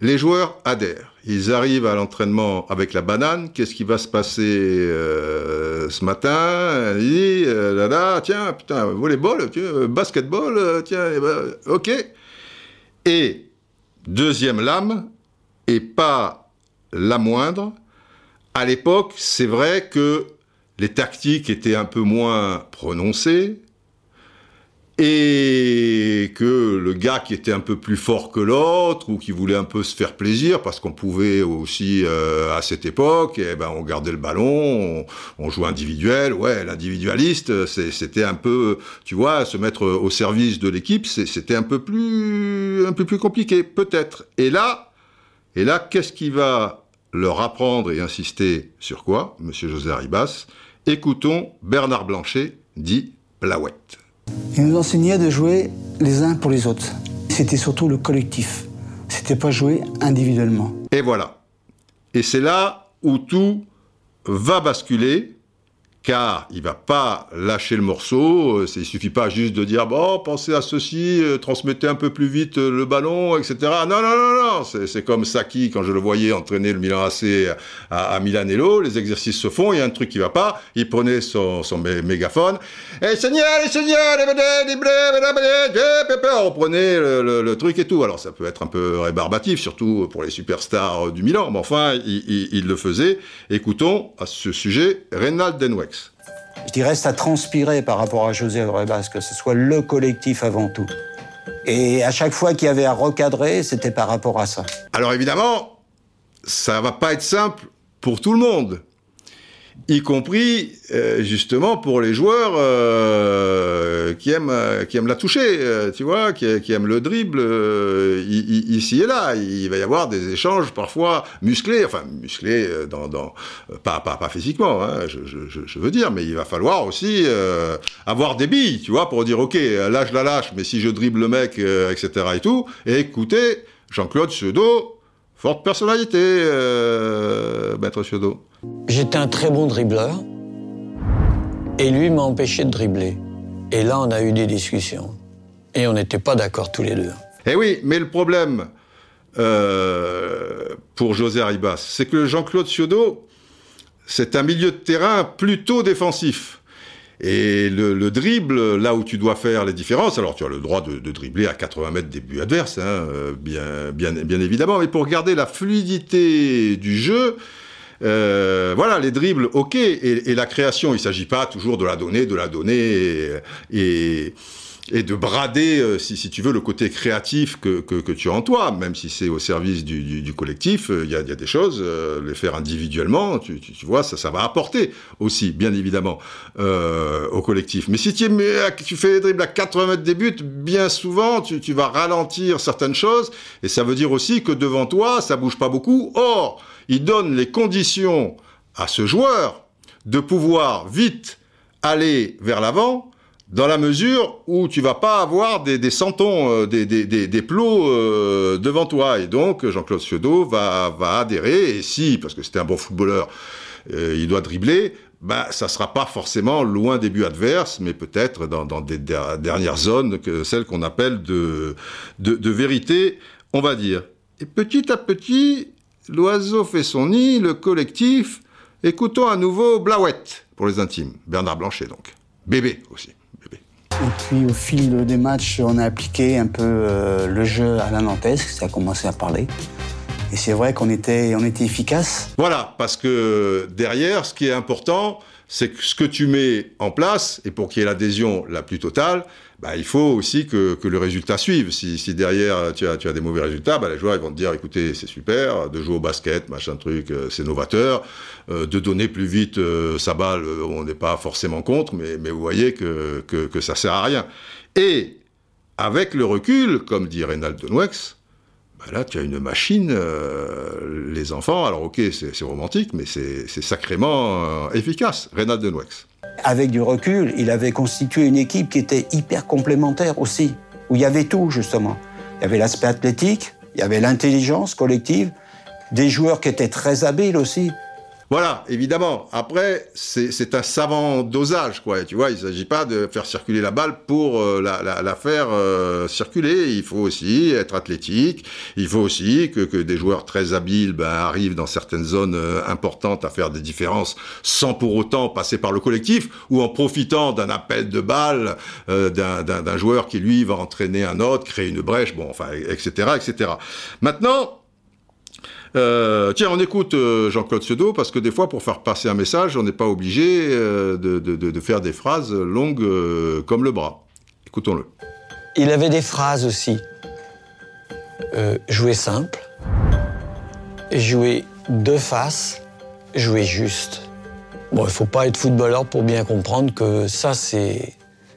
les joueurs adhèrent. Ils arrivent à l'entraînement avec la banane. Qu'est-ce qui va se passer euh, ce matin? Euh, là, là, tiens, putain, volleyball, tiens, basketball, tiens, ok. Et deuxième lame, et pas la moindre, à l'époque, c'est vrai que les tactiques étaient un peu moins prononcées, et que le gars qui était un peu plus fort que l'autre ou qui voulait un peu se faire plaisir parce qu'on pouvait aussi euh, à cette époque eh ben on gardait le ballon on, jouait individuel. Ouais l'individualiste c'était un peu tu vois se mettre au service de l'équipe c'était un peu plus un peu plus compliqué peut-être. Et là et là qu'est-ce qui va leur apprendre et insister sur quoi monsieur José Ribas écoutons Bernard Blanchet dit Blauette il nous enseignait de jouer les uns pour les autres. C'était surtout le collectif. C'était pas jouer individuellement. Et voilà. Et c'est là où tout va basculer, car il va pas lâcher le morceau. Il suffit pas juste de dire bon, pensez à ceci, euh, transmettez un peu plus vite euh, le ballon, etc. Non, non, non, non. C'est comme Saki quand je le voyais entraîner le Milan AC à, à Milanello. Les exercices se font, il y a un truc qui va pas. Il prenait son, son mégaphone. Et Seigneur, Seigneur, on prenait le, le, le, truc et tout. Alors ça peut être un peu rébarbatif, surtout pour les superstars du Milan. Mais enfin, il, il, il le faisait. Écoutons à ce sujet Reynald Denwex. Je dirais ça transpirait par rapport à José Rebas, que ce soit le collectif avant tout. Et à chaque fois qu'il y avait à recadrer, c'était par rapport à ça. Alors évidemment, ça va pas être simple pour tout le monde. Y compris euh, justement pour les joueurs euh, qui aiment euh, qui aiment la toucher, tu vois, qui, aiment le dribble ici et là. Il va y avoir des échanges parfois musclés, enfin musclés dans, pas, pas, pas physiquement, hein, je, veux dire, mais il va falloir aussi avoir des billes, tu vois, pour dire ok, là je la lâche, mais si je dribble le mec, etc. et tout. Et écoutez, Jean-Claude Pseudo, forte personnalité, maître Pseudo. J'étais un très bon dribbleur et lui m'a empêché de dribbler. Et là, on a eu des discussions. Et on n'était pas d'accord tous les deux. Eh oui, mais le problème euh, pour José Arribas, c'est que Jean-Claude Ciodo, c'est un milieu de terrain plutôt défensif. Et le, dribble, là où tu dois faire les différences, alors tu as le droit de, dribbler à 80 mètres des buts adverses, hein, euh, bien, bien, bien évidemment, mais pour garder la fluidité du jeu, euh, voilà, les dribbles, ok, et, la création, il ne s'agit pas toujours de la donner, de la donner et, et, de brader, euh, si, si, tu veux, le côté créatif que, que, tu as en toi, même si c'est au service du, du, collectif, euh, il y, a, y, a, des choses, les faire individuellement, tu, tu, vois, ça, ça va apporter aussi, bien évidemment, au collectif. Mais si tu, tu fais les dribbles à 80 mètres des buts, bien souvent, tu, tu vas ralentir certaines choses, et ça veut dire aussi que devant toi, ça bouge pas beaucoup. Or, il donne les conditions à ce joueur de pouvoir vite aller vers l'avant dans la mesure où tu vas pas avoir des, des santons, euh, des, des, des, plots euh, devant toi. Et donc, Jean-Claude Ciodo va, va adhérer. Et si, parce que c'était un bon footballeur, euh, il doit dribbler, bah, ça sera pas forcément loin des buts adverses, mais peut-être dans, dans, des dernières zones, que celles qu'on appelle de, de, de vérité, on va dire. Et petit à petit, L'oiseau fait son nid, le collectif. Écoutons à nouveau Blauette pour les intimes. Bernard Blanchet donc. Bébé aussi. Et puis au fil des matchs, on a appliqué un peu euh, le jeu à la Nantaise, ça a commencé à parler. Et c'est vrai qu'on était, on était efficace. Voilà, parce que derrière, ce qui est important, c'est que ce que tu mets en place, et pour qu'il y ait l'adhésion la plus totale, bah, il faut aussi que, que le résultat suive. Si, si derrière tu as, tu as des mauvais résultats, bah, les joueurs ils vont te dire écoutez, c'est super, de jouer au basket, machin truc, euh, c'est novateur, euh, de donner plus vite euh, sa balle, on n'est pas forcément contre, mais, mais vous voyez que, que, que ça sert à rien. Et avec le recul, comme dit Reynald Denouex, bah là, tu as une machine, les enfants, alors ok, c'est romantique, mais c'est sacrément efficace, Reynald Denouex. Avec du recul, il avait constitué une équipe qui était hyper complémentaire aussi, où il y avait tout justement. Il y avait l'aspect athlétique, il y avait l'intelligence collective, des joueurs qui étaient très habiles aussi. Voilà, évidemment. Après, c'est un savant dosage, quoi. Tu vois, il ne s'agit pas de faire circuler la balle pour euh, la, la, la, faire euh, circuler. Il faut aussi être athlétique. Il faut aussi que, que des joueurs très habiles ben, arrivent dans certaines zones euh, importantes à faire des différences sans pour autant passer par le collectif ou en profitant d'un appel de balle d'un joueur qui, lui, va entraîner un autre, créer une brèche, bon, enfin, etc., etc. Maintenant, euh, tiens, on écoute euh, Jean-Claude Seudo parce que des fois, pour faire passer un message, on n'est pas obligé euh, de, faire des phrases longues comme le bras. Écoutons-le. Il avait des phrases aussi. jouer simple, jouer de face, jouer juste. Bon, il faut pas être footballeur pour bien comprendre que ça, c'est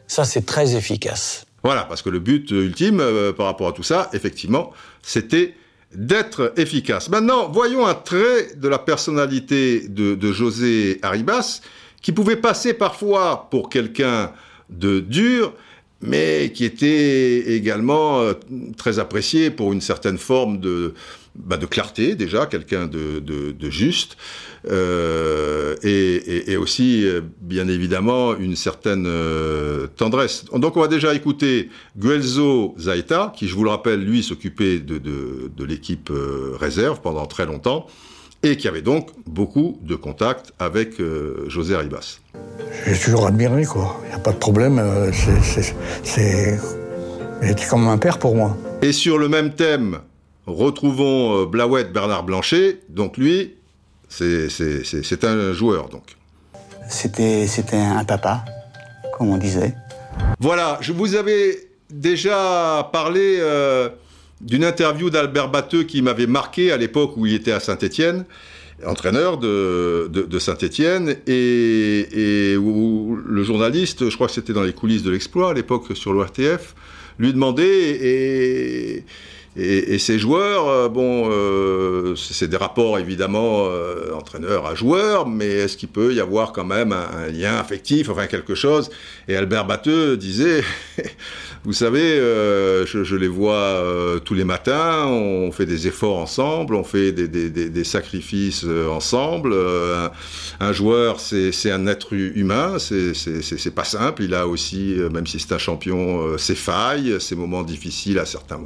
ça, c'est très efficace. Voilà, parce que le but ultime par rapport à tout ça, effectivement, c'était d'être efficace. Maintenant, voyons un trait de la personnalité de, José Arribas, qui pouvait passer parfois pour quelqu'un de dur, mais qui était également euh, très apprécié pour une certaine forme de, bah, de clarté déjà, quelqu'un de, de, juste, euh, et, et, aussi, euh, bien évidemment, une certaine euh, tendresse. Donc on va déjà écouter Guelzo Zaita, qui, je vous le rappelle, lui s'occupait de, de, l'équipe euh, réserve pendant très longtemps, et qui avait donc beaucoup de contacts avec José Arribas. J'ai toujours admiré, quoi. Il n'y a pas de problème. C'est... Il était comme un père pour moi. Et sur le même thème, Retrouvons euh, Blauette Bernard Blanchet. Donc lui, c'est un joueur donc. C'était un papa, comme on disait. Voilà, je vous avais déjà parlé euh, d'une interview d'Albert Batteux qui m'avait marqué à l'époque où il était à Saint-Étienne. entraîneur de, de, Saint-Étienne, et, et, où le journaliste, je crois que c'était dans les coulisses de l'exploit à l'époque sur l'ORTF, lui demandait et et, ces joueurs, euh, bon, euh, c'est des rapports évidemment euh, entraîneur à joueur, mais est-ce qu'il peut y avoir quand même un, un, lien affectif, enfin quelque chose? Et Albert Batteux disait, <laughs> vous savez, euh, je, je, les vois euh, tous les matins, on fait des efforts ensemble, on fait des, des, des, des sacrifices ensemble. Un, un, joueur, c'est un être humain, c'est pas simple. Il a aussi, même si c'est un champion, ses failles, ses moments difficiles à certains.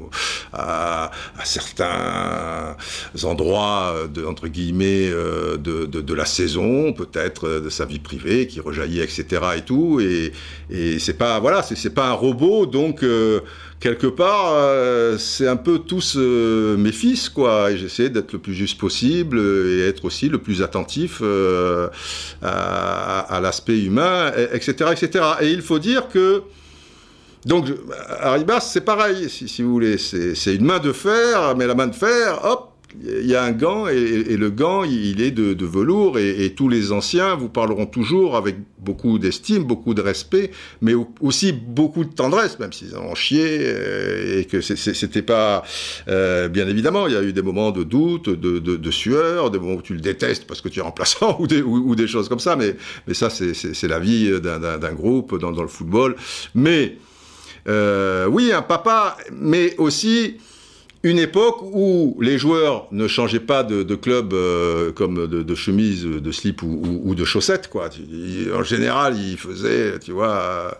À, à, certains endroits de, entre guillemets euh, de, de, de la saison, peut-être euh, de sa vie privée qui rejaillit, etc. et tout. Et, et c'est pas voilà, c'est pas un robot, donc euh, quelque part, euh, c'est un peu tous euh, mes fils, quoi. Et j'essaie d'être le plus juste possible et être aussi le plus attentif à, à l'aspect humain, etc., etc. Et il faut dire que donc, Arribas, c'est pareil, si, si, vous voulez. C'est une main de fer, mais la main de fer, hop, il y a un gant, et, le gant, il est de, velours, et, tous les anciens vous parleront toujours avec beaucoup d'estime, beaucoup de respect, mais aussi beaucoup de tendresse, même s'ils en ont chié, euh, et que c'était pas... Euh, bien évidemment, il y a eu des moments de doute, de, sueur, des moments où tu le détestes parce que tu es remplaçant, <laughs> ou des, ou, des choses comme ça, mais, ça, c'est la vie d'un groupe dans, dans le football. Mais... Euh, oui, un papa, mais aussi une époque où les joueurs ne changeaient pas de, club euh, comme de, chemise, de slip ou, de chaussettes. En général, ils faisaient, euh,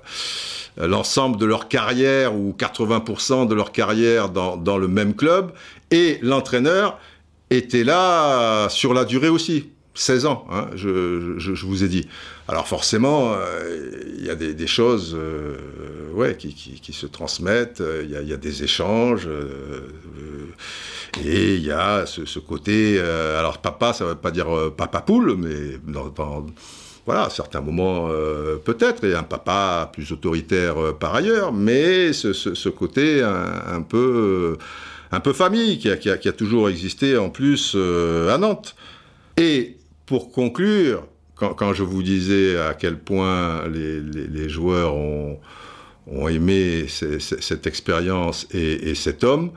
l'ensemble de leur carrière ou 80% de leur carrière dans le même club, et l'entraîneur était là sur la durée aussi. 16 ans, hein, je, je, je, vous ai dit. Alors forcément, il euh, y a des, des choses euh, ouais, qui, qui, qui, se transmettent, il y, y, a des échanges, euh, et il y a ce, ce côté... Euh, alors papa, ça ne veut pas dire papa poule, mais dans, dans voilà, à certains moments euh, peut-être, et un papa plus autoritaire euh, par ailleurs, mais ce, ce, ce côté un, un, peu, un peu famille qui a, qui, a, qui a, toujours existé en plus à Nantes. Et pour conclure, quand, quand, je vous disais à quel point les, les, les joueurs ont, ont aimé ces, ces, cette expérience et, et, cet homme,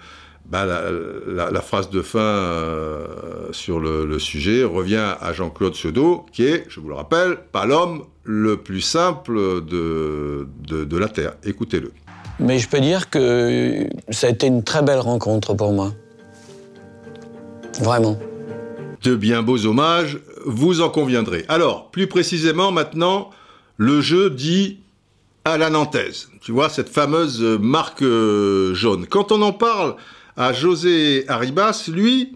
bah, la, la, la, phrase de fin euh, sur le, le, sujet revient à Jean-Claude Seudo, qui est, je vous le rappelle, pas l'homme le plus simple de, de, de la Terre. Écoutez-le. Mais je peux dire que ça a été une très belle rencontre pour moi. Vraiment. De bien beaux hommages, vous en conviendrez. Alors, plus précisément maintenant, le jeu dit à la nantaise. Tu vois, cette fameuse marque euh, jaune. Quand on en parle à José Arribas, lui,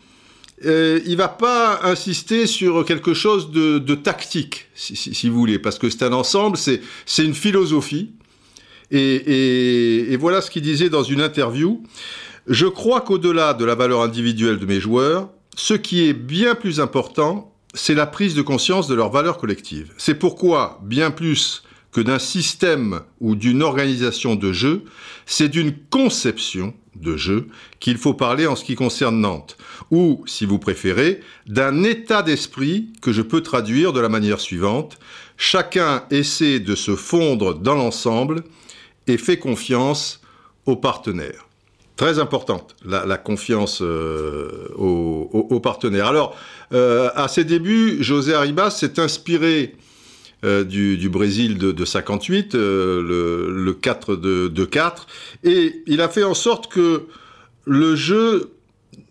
euh, il va pas insister sur quelque chose de, tactique, si, vous voulez, parce que c'est un ensemble, c'est une philosophie. Et, et voilà ce qu'il disait dans une interview. Je crois qu'au-delà de la valeur individuelle de mes joueurs, ce qui est bien plus important, c'est la prise de conscience de leur valeur collective. C'est pourquoi, bien plus que d'un système ou d'une organisation de jeu, c'est d'une conception de jeu qu'il faut parler en ce qui concerne Nantes, ou, si vous préférez, d'un état d'esprit que je peux traduire de la manière suivante. Chacun essaie de se fondre dans l'ensemble et fait confiance aux partenaires. Très importante, la, confiance euh, aux, partenaires. Alors, euh, à ses débuts, José Arribas s'est inspiré euh, du, Brésil de, de 58, euh, le, le, 4 de, de 4, et il a fait en sorte que le jeu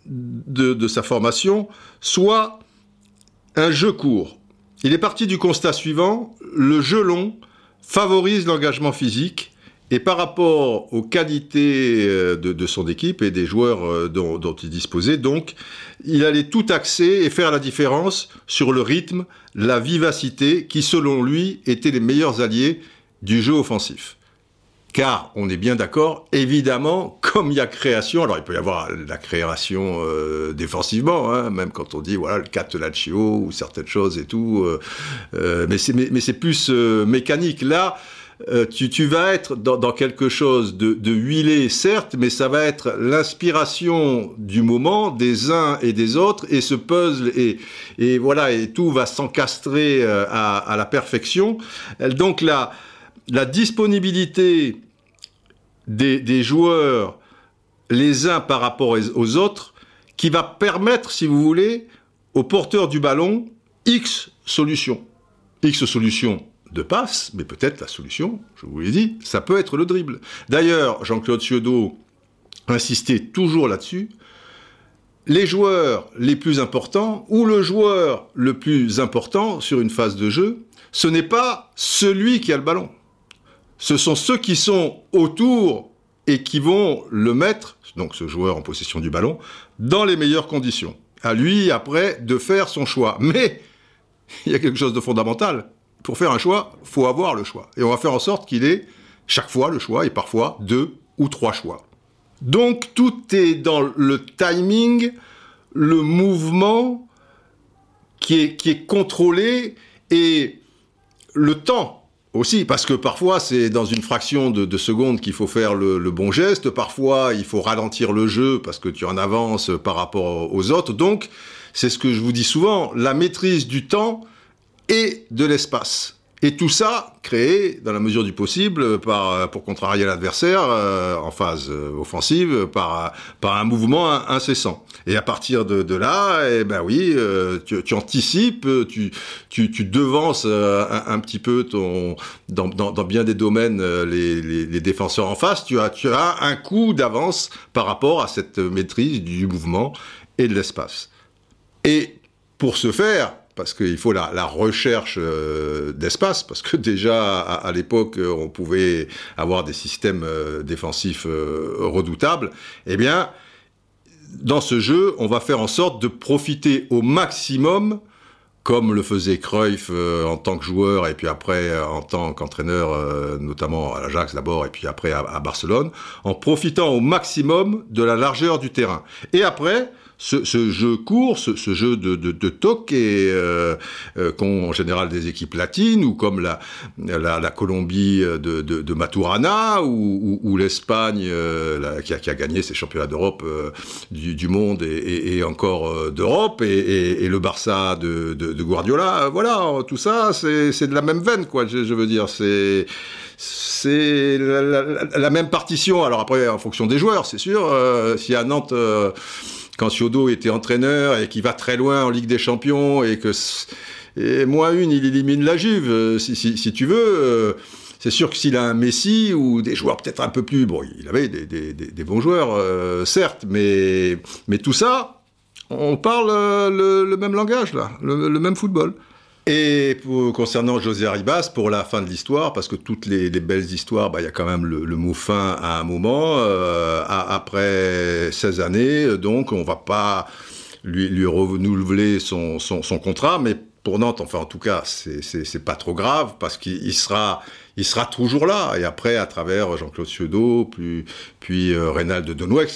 de sa formation soit un jeu court. Il est parti du constat suivant, le jeu long favorise l'engagement physique et par rapport aux qualités euh, de, son équipe et des joueurs euh, dont, il disposait, donc, il allait tout axer et faire la différence sur le rythme, la vivacité, qui, selon lui, étaient les meilleurs alliés du jeu offensif. Car, on est bien d'accord, évidemment, <laughs> comme il y a création, alors il peut y avoir la création euh, défensivement, hein, même quand on dit, voilà, le Catenaccio ou certaines choses et tout, mais c'est plus mécanique. Là, euh, tu, vas être dans, quelque chose de, huilé, certes, mais ça va être l'inspiration du moment des uns et des autres, et ce puzzle, et, voilà, et tout va s'encastrer euh, à, la perfection. Donc la, disponibilité des, des joueurs les uns par rapport aux autres, qui va permettre, si vous voulez, au porteur du ballon X solutions. X solutions de passe, mais peut-être la solution, je vous l'ai dit, ça peut être le dribble. D'ailleurs, Jean-Claude Ciodo insistait toujours là-dessus. Les joueurs les plus importants, ou le joueur le plus important sur une phase de jeu, ce n'est pas celui qui a le ballon. Ce sont ceux qui sont autour et qui vont le mettre, donc ce joueur en possession du ballon, dans les meilleures conditions. À lui, après, de faire son choix. Mais <laughs> il y a quelque chose de fondamental. Pour faire un choix, faut avoir le choix. Et on va faire en sorte qu'il ait chaque fois le choix et parfois deux ou trois choix. Donc tout est dans le timing, le mouvement qui est, qui est contrôlé et le temps aussi, parce que parfois c'est dans une fraction de, de seconde qu'il faut faire le, le, bon geste, parfois il faut ralentir le jeu parce que tu en avances par rapport aux autres. Donc c'est ce que je vous dis souvent, la maîtrise du temps et de l'espace. Et tout ça créé, dans la mesure du possible, par, pour contrarier l'adversaire euh, en phase euh, offensive, par, par un mouvement incessant. Et à partir de, là, eh ben oui, euh, tu, anticipes, tu, tu, tu devances un, petit peu ton, dans, bien des domaines les, défenseurs en face. Tu as, tu as un coup d'avance par rapport à cette maîtrise du mouvement et de l'espace. Et pour ce faire, parce qu'il faut la, recherche euh, d'espace, parce que <laughs> déjà à, l'époque on pouvait avoir des systèmes euh, défensifs euh, redoutables, eh bien dans ce jeu on va faire en sorte de profiter au maximum comme le faisait Cruyff euh, en tant que joueur et puis après euh, en tant qu'entraîneur, euh, notamment à l'Ajax d'abord et puis après à, Barcelone, en profitant au maximum de la largeur du terrain. Et après, ce, ce jeu court, ce, ce, jeu de, de, de toc et euh, euh, qu'ont en général des équipes latines ou comme la, la, la Colombie de, de, Maturana ou, ou, ou l'Espagne euh, qui, qui a gagné ses championnats d'Europe du, du, monde et, et, et encore d'Europe et, et, le Barça de, de, Guardiola. Voilà, tout ça c'est de la même veine quoi. Je, je veux dire c'est c'est la, la, la, même partition. Alors après, en fonction des joueurs, c'est sûr. Euh, si à Nantes, euh, quand Ciodo était entraîneur et qu'il va très loin en Ligue des Champions et que et moins une, il élimine la Juve, euh, si, si, si tu veux. Euh, c'est sûr que s'il a un Messi ou des joueurs peut-être un peu plus, bon, il avait des, des, des, bons joueurs, euh, certes, mais, mais tout ça, on parle le, même langage là, le même football. Et concernant José Arribas, pour la fin de l'histoire, parce que toutes les, les belles histoires, bah, il y a quand même le, le, mot fin à un moment. Euh, après 16 années, donc on va pas lui, lui renouveler son, son, son, contrat, mais pour Nantes, enfin en tout cas, c'est pas trop grave, parce qu'il sera il sera toujours là. Et après, à travers Jean-Claude Ciodo, puis, puis euh, Reynald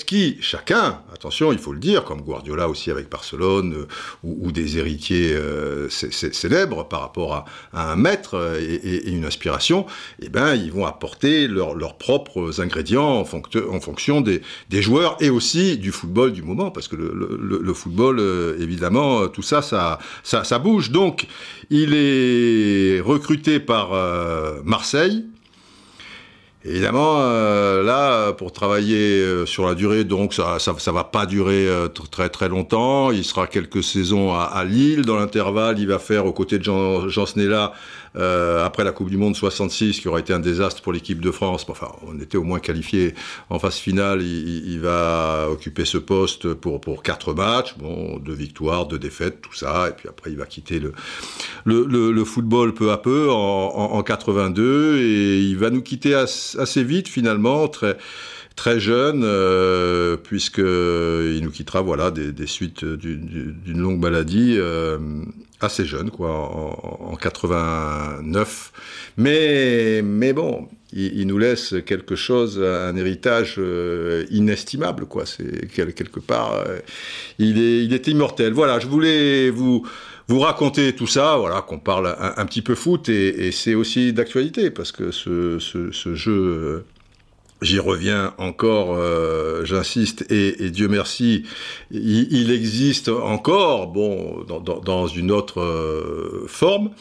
qui, chacun, attention, il faut le dire, comme Guardiola aussi avec Barcelone, euh, ou, des héritiers euh, célèbres par rapport à, un maître et, une inspiration, eh ben, ils vont apporter leur, leurs propres ingrédients en, fonc en fonction des, joueurs et aussi du football du moment, parce que le, football, euh, évidemment, tout ça, ça, ça, ça bouge. Donc, il est recruté par euh, Marseille. Évidemment, euh, là, pour travailler euh, sur la durée, donc ça, ça, va pas durer très très longtemps. Il sera quelques saisons à, Lille. Dans l'intervalle, il va faire aux côtés de Jean, Jean euh, après la Coupe du Monde 66, qui aura été un désastre pour l'équipe de France. Enfin, on était au moins qualifié en phase finale. Il, il, va occuper ce poste pour pour quatre matchs, bon, deux victoires, deux défaites, tout ça. Et puis après, il va quitter le le, le, football peu à peu en, en, en 82 et il va nous quitter assez vite finalement, très très jeune, euh, puisque il nous quittera voilà des, suites d'une longue maladie euh, assez jeune quoi, en, en, 89. Mais mais bon, il, nous laisse quelque chose, un héritage euh, inestimable quoi. C'est quelque part, euh, il est il est immortel. Voilà, je voulais vous vous raconter tout ça, voilà, qu'on parle un, petit peu foot, et, c'est aussi d'actualité, parce que ce, ce, jeu, j'y reviens encore, euh, j'insiste, et, Dieu merci, il, existe encore, bon, dans, une autre euh, forme.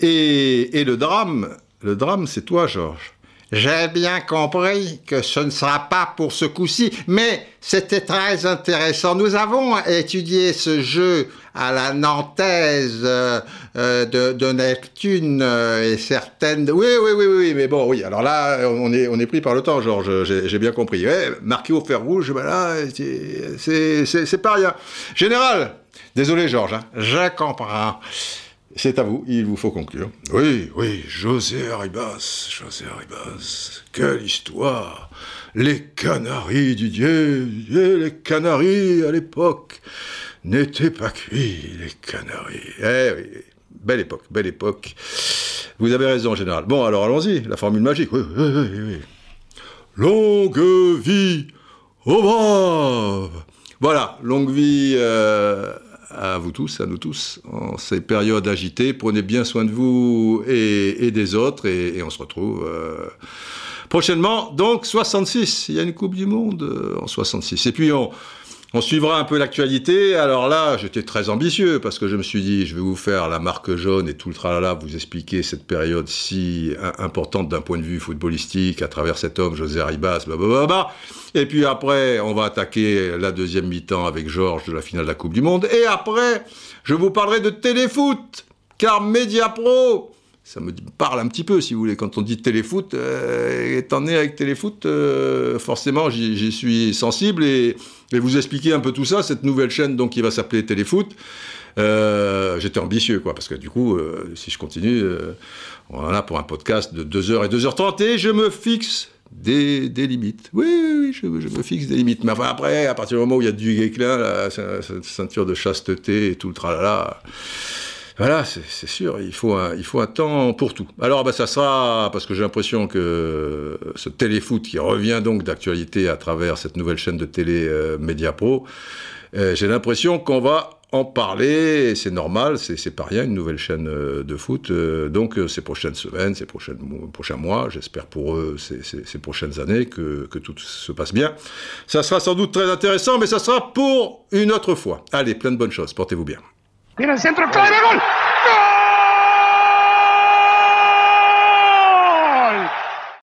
Et le drame, le drame, c'est toi, Georges. J'ai bien compris que ce ne sera pas pour ce coup-ci, mais c'était très intéressant. Nous avons étudié ce jeu à la Nantaise euh, euh, de, Neptune euh, et certaines... Oui, oui, oui, oui, mais bon, oui. Alors là, on est, on est pris par le temps, Georges, j'ai bien compris. Ouais, marqué au fer rouge, là, c'est pas rien. Général, désolé, Georges, hein, je comprends. C'est à vous, il vous faut conclure. Oui, oui, José Arribas, José Arribas, quelle histoire Les Canaries, Didier, Didier les Canaries à l'époque n'étaient pas cuits, les Canaries. Eh oui, belle époque, belle époque. Vous avez raison, général. Bon, alors allons-y, la formule magique, oui, oui, oui, oui. Longue vie au braves Voilà, longue vie euh, à vous tous, à nous tous, en ces périodes agitées. Prenez bien soin de vous et, des autres, et, on se retrouve euh, prochainement. Donc 66, il y a une Coupe du Monde euh, en 66. Et puis on, on suivra un peu l'actualité. Alors là, j'étais très ambitieux parce que je me suis dit, je vais vous faire la marque jaune et tout le tralala, vous expliquer cette période si importante d'un point de vue footballistique à travers cet homme, José Arribas, blablabla. Et puis après, on va attaquer la deuxième mi-temps avec Georges de la finale de la Coupe du Monde. Et après, je vous parlerai de téléfoot, car Mediapro, ça me parle un petit peu, si vous voulez. Quand on dit téléfoot, euh, étant né avec téléfoot, euh, forcément, j'y suis sensible et, et, vous expliquer un peu tout ça, cette nouvelle chaîne donc qui va s'appeler Téléfoot. Euh, J'étais ambitieux, quoi, parce que du coup, euh, si je continue, euh, on en a pour un podcast de 2h et 2h30 et je me fixe des, des, limites. Oui, oui, oui je, me fixe des limites. Mais après, à partir du moment où il y a du éclat, la, ceinture de chasteté et tout le tralala, voilà, c'est sûr, il faut, un, il faut un temps pour tout. Alors, bah, ça sera, parce que j'ai l'impression que ce téléfoot qui revient donc d'actualité à travers cette nouvelle chaîne de télé euh, Mediapro, euh, j'ai l'impression qu'on va en parler, c'est normal, c'est pas rien, une nouvelle chaîne euh, de foot. Euh, donc, ces prochaines semaines, ces prochains mois, j'espère pour eux ces, ces, prochaines années que, que, tout se passe bien. Ça sera sans doute très intéressant, mais ça sera pour une autre fois. Allez, plein de bonnes choses, portez-vous bien. Mira el centro, clave, gol.